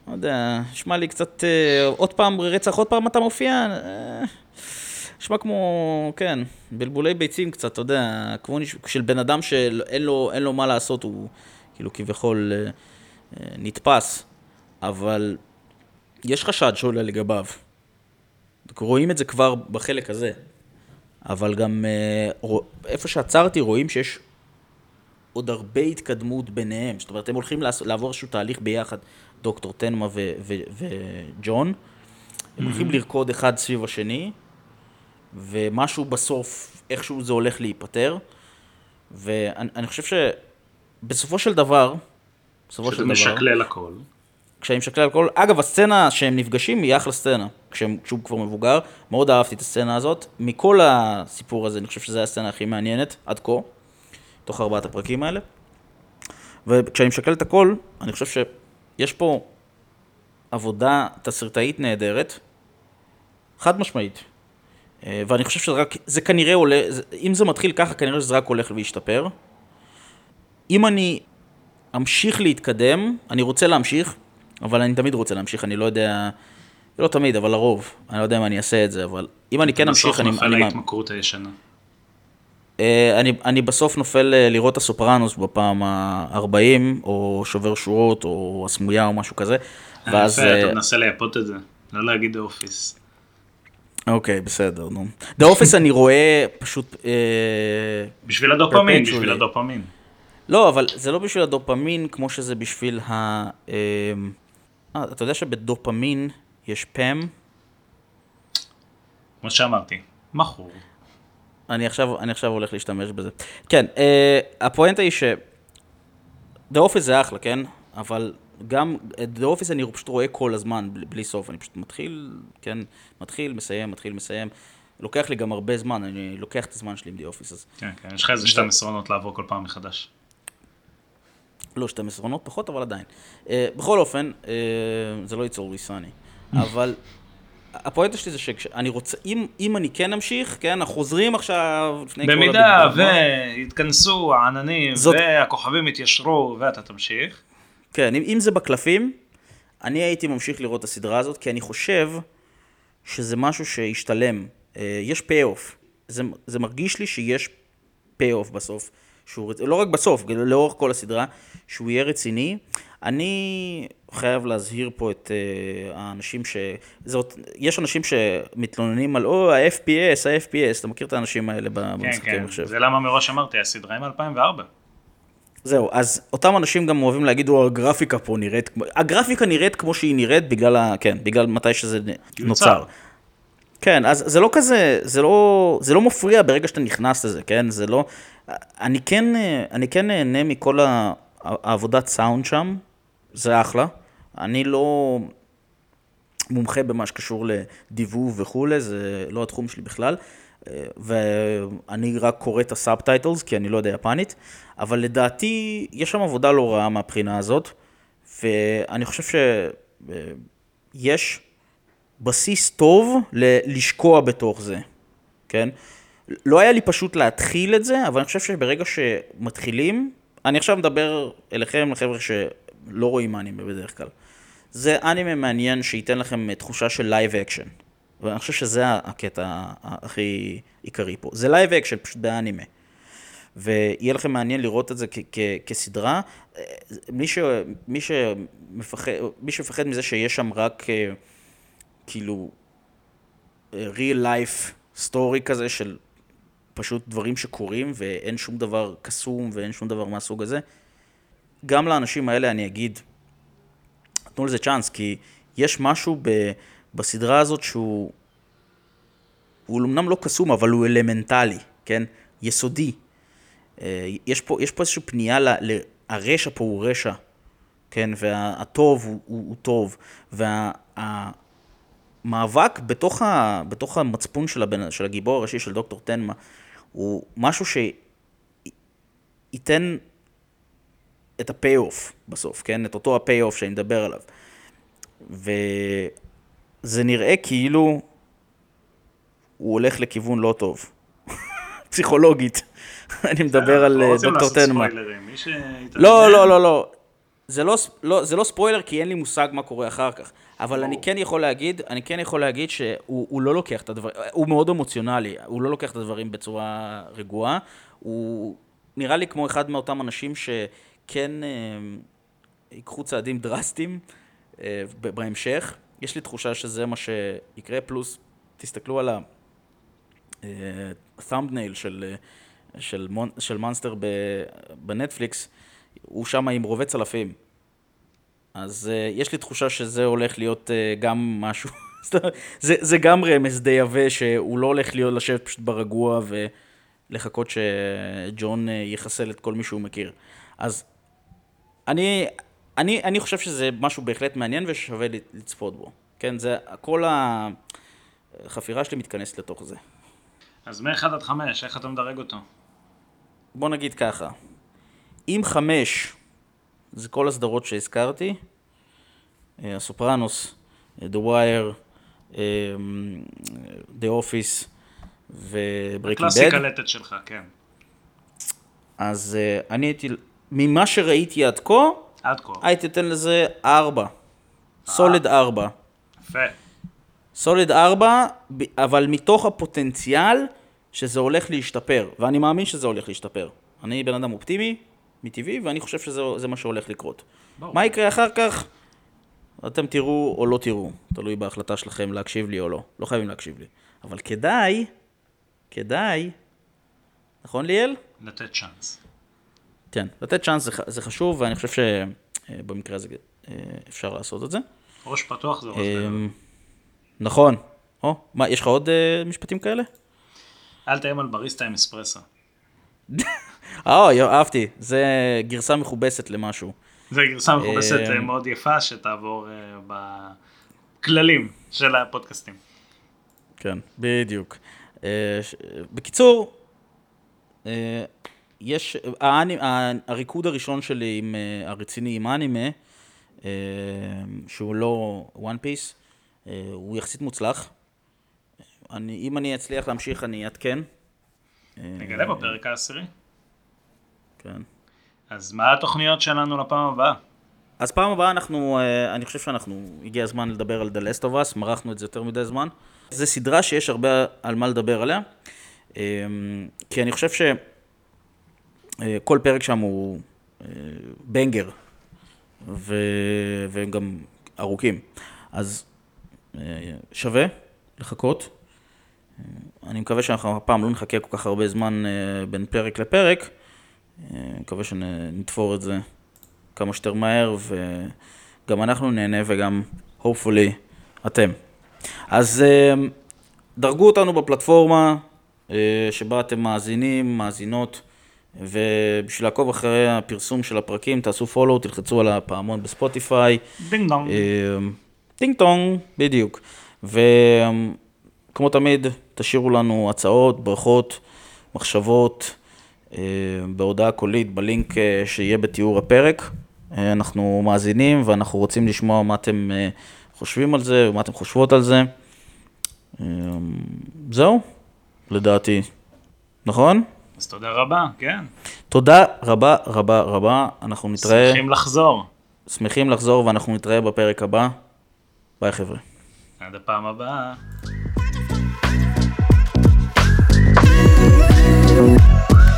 לא יודע, נשמע לי קצת, אה, עוד פעם רצח, עוד פעם אתה מופיע, אה, נשמע כמו, כן, בלבולי ביצים קצת, אתה יודע, כמו של בן אדם שאין לו, לו מה לעשות, הוא כאילו כביכול אה, אה, נתפס, אבל יש חשד שעולה לגביו. רואים את זה כבר בחלק הזה, אבל גם אה, איפה שעצרתי רואים שיש עוד הרבה התקדמות ביניהם. זאת אומרת, הם הולכים לעבור איזשהו תהליך ביחד, דוקטור תנמה וג'ון. הם הולכים לרקוד אחד סביב השני, ומשהו בסוף, איכשהו זה הולך להיפתר. ואני אני חושב שבסופו של דבר, בסופו של דבר, משקלל הכל. כשאני משקלל על כל... אגב, הסצנה שהם נפגשים היא אחלה סצנה, כשהם, כשהוא כבר מבוגר. מאוד אהבתי את הסצנה הזאת. מכל הסיפור הזה, אני חושב שזו הסצנה הכי מעניינת עד כה, תוך ארבעת הפרקים האלה. וכשאני משקלל את הכל, אני חושב שיש פה עבודה תסריטאית נהדרת, חד משמעית. אה, ואני חושב שזה רק, זה כנראה עולה, אם זה מתחיל ככה, כנראה שזה רק הולך וישתפר. אם אני אמשיך להתקדם, אני רוצה להמשיך, אבל אני תמיד רוצה להמשיך, אני לא יודע, לא תמיד, אבל לרוב, אני לא יודע אם אני אעשה את זה, אבל אם אני כן אמשיך, בסוף אני... נופל אני, ההתמכרות הישנה. אה, אני, אני בסוף נופל אה, לראות את הסופרנוס בפעם ה-40, או שובר שורות, או הסמויה, או משהו כזה, ואז... יפה, אתה מנסה לייפות את זה. לא להגיד אופיס. אוקיי, בסדר, נו. דה אופיס אני רואה פשוט... אה, בשביל הדופמין. בשביל הדופמין. לא, אבל זה לא בשביל הדופמין כמו שזה בשביל ה... אה, אה, אתה יודע שבדופמין יש פאם? כמו שאמרתי, מכור. אני עכשיו, אני עכשיו הולך להשתמש בזה. כן, אה, הפואנטה היא ש... The Office זה אחלה, כן? אבל גם את The Office אני פשוט רואה כל הזמן, בלי, סוף. אני פשוט מתחיל, כן? מתחיל, מסיים, מתחיל, מסיים. לוקח לי גם הרבה זמן, אני לוקח את הזמן שלי עם The Office, אז... כן, כן, יש לך איזה שתי מסרונות לעבור כל פעם מחדש. לא שתי מסרונות פחות, אבל עדיין. Uh, בכל אופן, uh, זה לא ייצור ריסני. (laughs) אבל הפואנטה שלי זה שאני רוצה, אם, אם אני כן אמשיך, כן, אנחנו חוזרים עכשיו לפני כל במידה. ויתכנסו העננים זאת- והכוכבים יתיישרו ואתה תמשיך. כן, אם, אם זה בקלפים, אני הייתי ממשיך לראות את הסדרה הזאת, כי אני חושב שזה משהו שהשתלם. אה, יש פי-אוף. זה, זה מרגיש לי שיש פי-אוף בסוף. שהוא, לא רק בסוף, לאורך כל הסדרה, שהוא יהיה רציני. אני חייב להזהיר פה את uh, האנשים ש... זאת, יש אנשים שמתלוננים על, או, ה-FPS, ה-FPS, אתה מכיר את האנשים האלה כן, במשחקי כן, מחשב. זה למה מראש אמרתי, הסדרה היא מ-2004. זהו, אז אותם אנשים גם אוהבים להגיד, או, הגרפיקה פה נראית. הגרפיקה נראית כמו שהיא נראית בגלל ה... כן, בגלל מתי שזה נ- נוצר. כן, אז זה לא כזה, זה לא, זה לא מפריע ברגע שאתה נכנס לזה, כן? זה לא... אני כן, אני כן נהנה מכל ה- העבודת סאונד שם, זה אחלה. אני לא מומחה במה שקשור לדיבוב וכולי, זה לא התחום שלי בכלל. אה, ואני רק קורא את ה subtitles, כי אני לא יודע יפנית, אבל לדעתי יש שם עבודה לא רעה מהבחינה הזאת, ואני חושב שיש בסיס טוב ל- לשקוע בתוך זה, כן? לא היה לי פשוט להתחיל את זה, אבל אני חושב שברגע שמתחילים, אני עכשיו מדבר אליכם, לחבר'ה שלא רואים אנימה בדרך כלל. זה אנימה מעניין שייתן לכם תחושה של live action. ואני חושב שזה הקטע הכי עיקרי פה. זה live action, פשוט באנימה. ויהיה לכם מעניין לראות את זה כסדרה. אה, מי, ש, מי, שמפחד, מי שמפחד מזה שיש שם רק אה, כאילו אה, real life story כזה של פשוט דברים שקורים ואין שום דבר קסום ואין שום דבר מהסוג הזה, גם לאנשים האלה אני אגיד, תנו לזה צ'אנס, כי יש משהו ב, בסדרה הזאת שהוא, הוא אמנם לא קסום, אבל הוא אלמנטלי, כן? יסודי. אה, יש פה, יש פה איזושהי פנייה, ל, ל, הרשע פה הוא רשע, כן? והטוב הוא, הוא, הוא טוב. והמאבק בתוך, ה, בתוך המצפון של, הבן, של הגיבור הראשי, של דוקטור תנמה, הוא משהו שייתן את ה payoff בסוף, כן? את אותו ה payoff שאני מדבר עליו. וזה נראה כאילו הוא הולך לכיוון לא טוב. (laughs) פסיכולוגית. (laughs) אני מדבר על אנחנו לא אה, דוקטור שיתעניין- לא, לא, לא, לא. זה לא, לא, זה לא ספוילר כי אין לי מושג מה קורה אחר כך. אבל אני כן יכול להגיד, אני כן יכול להגיד שהוא הוא לא לוקח את הדברים, הוא מאוד אמוציונלי, הוא לא לוקח את הדברים בצורה רגועה. הוא נראה לי כמו אחד מאותם אנשים שכן אה, ייקחו צעדים דרסטיים אה, בהמשך. יש לי תחושה שזה מה שיקרה, פלוס תסתכלו על ה-thumbnail של, אה, של, מון, של מונסטר בנטפליקס, הוא שם עם רובה צלפים. אז uh, יש לי תחושה שזה הולך להיות uh, גם משהו, (laughs) זה, זה גם רמז די עבה שהוא לא הולך להיות לשבת פשוט ברגוע ולחכות שג'ון uh, יחסל את כל מי שהוא מכיר. אז אני, אני, אני חושב שזה משהו בהחלט מעניין ושווה לצפות בו. כן, זה, כל החפירה שלי מתכנסת לתוך זה. אז מ-1 עד 5, איך אתה מדרג אותו? בוא נגיד ככה, אם חמש זה כל הסדרות שהזכרתי, אה, הסופרנוס, אה, The Wire, אה, The Office וברייקינג בד, קלטת שלך, כן. אז אני הייתי, ממה שראיתי עד כה, עד כה. הייתי נותן לזה ארבע. סוליד ארבע. יפה. סוליד ארבע, אבל מתוך הפוטנציאל שזה הולך להשתפר, ואני מאמין שזה הולך להשתפר. אני בן אדם אופטימי, מטבעי, ואני חושב שזה זה מה שהולך לקרות. ברור. מה יקרה אחר כך? אתם תראו או לא תראו, תלוי בהחלטה שלכם להקשיב לי או לא. לא חייבים להקשיב לי. אבל כדאי, כדאי, נכון ליאל? לתת צ'אנס. כן, לתת צ'אנס זה, זה חשוב, ואני חושב שבמקרה הזה אה, אפשר לעשות את זה. ראש פתוח זה ראש גדול. אמ, נכון. או, מה, יש לך עוד אה, משפטים כאלה? אל תאיים על בריסטה עם אספרסו. (laughs) אה, יו, אהבתי. זה גרסה מכובסת למשהו. זו גרסה מכובסת אה, אה, מאוד יפה שתעבור אה, בכללים של הפודקאסטים. כן, בדיוק. אה, ש- בקיצור, אה, יש, האני- ה- הריקוד הראשון שלי עם, אה, הרציני עם אנימה, אה, שהוא לא piece, אה, הוא יחסית מוצלח. אני, אם אני אצליח להמשיך, אני אעדכן. נגלה בפרק העשירי. כן. אז מה התוכניות שלנו לפעם הבאה? אז פעם הבאה אנחנו, אני חושב שאנחנו, הגיע הזמן לדבר על The Last of Us, מרחנו את זה יותר מדי זמן. זו סדרה שיש הרבה על מה לדבר עליה, כי אני חושב שכל פרק שם הוא אה, בנגר, ו... והם גם ארוכים. אז אה, שווה לחכות. אה, אני מקווה שאנחנו הפעם לא נחכה כל כך הרבה זמן אה, בין פרק לפרק. אה, מקווה שנתפור את זה כמה שיותר מהר, וגם אנחנו נהנה וגם, hopefully, אתם. אז אה, דרגו אותנו בפלטפורמה אה, שבה אתם מאזינים, מאזינות, ובשביל לעקוב אחרי הפרסום של הפרקים, תעשו follow, תלחצו על הפעמון בספוטיפיי. דינג דונג. אה, טינג טונג, בדיוק. וכמו תמיד, תשאירו לנו הצעות, ברכות, מחשבות, אה, בהודעה קולית, בלינק אה, שיהיה בתיאור הפרק. אנחנו מאזינים ואנחנו רוצים לשמוע מה אתם חושבים על זה ומה אתם חושבות על זה. זהו, לדעתי. נכון? אז תודה רבה, כן. תודה רבה רבה רבה, אנחנו נתראה... שמחים לחזור. שמחים לחזור ואנחנו נתראה בפרק הבא. ביי חבר'ה. עד הפעם הבאה. thank you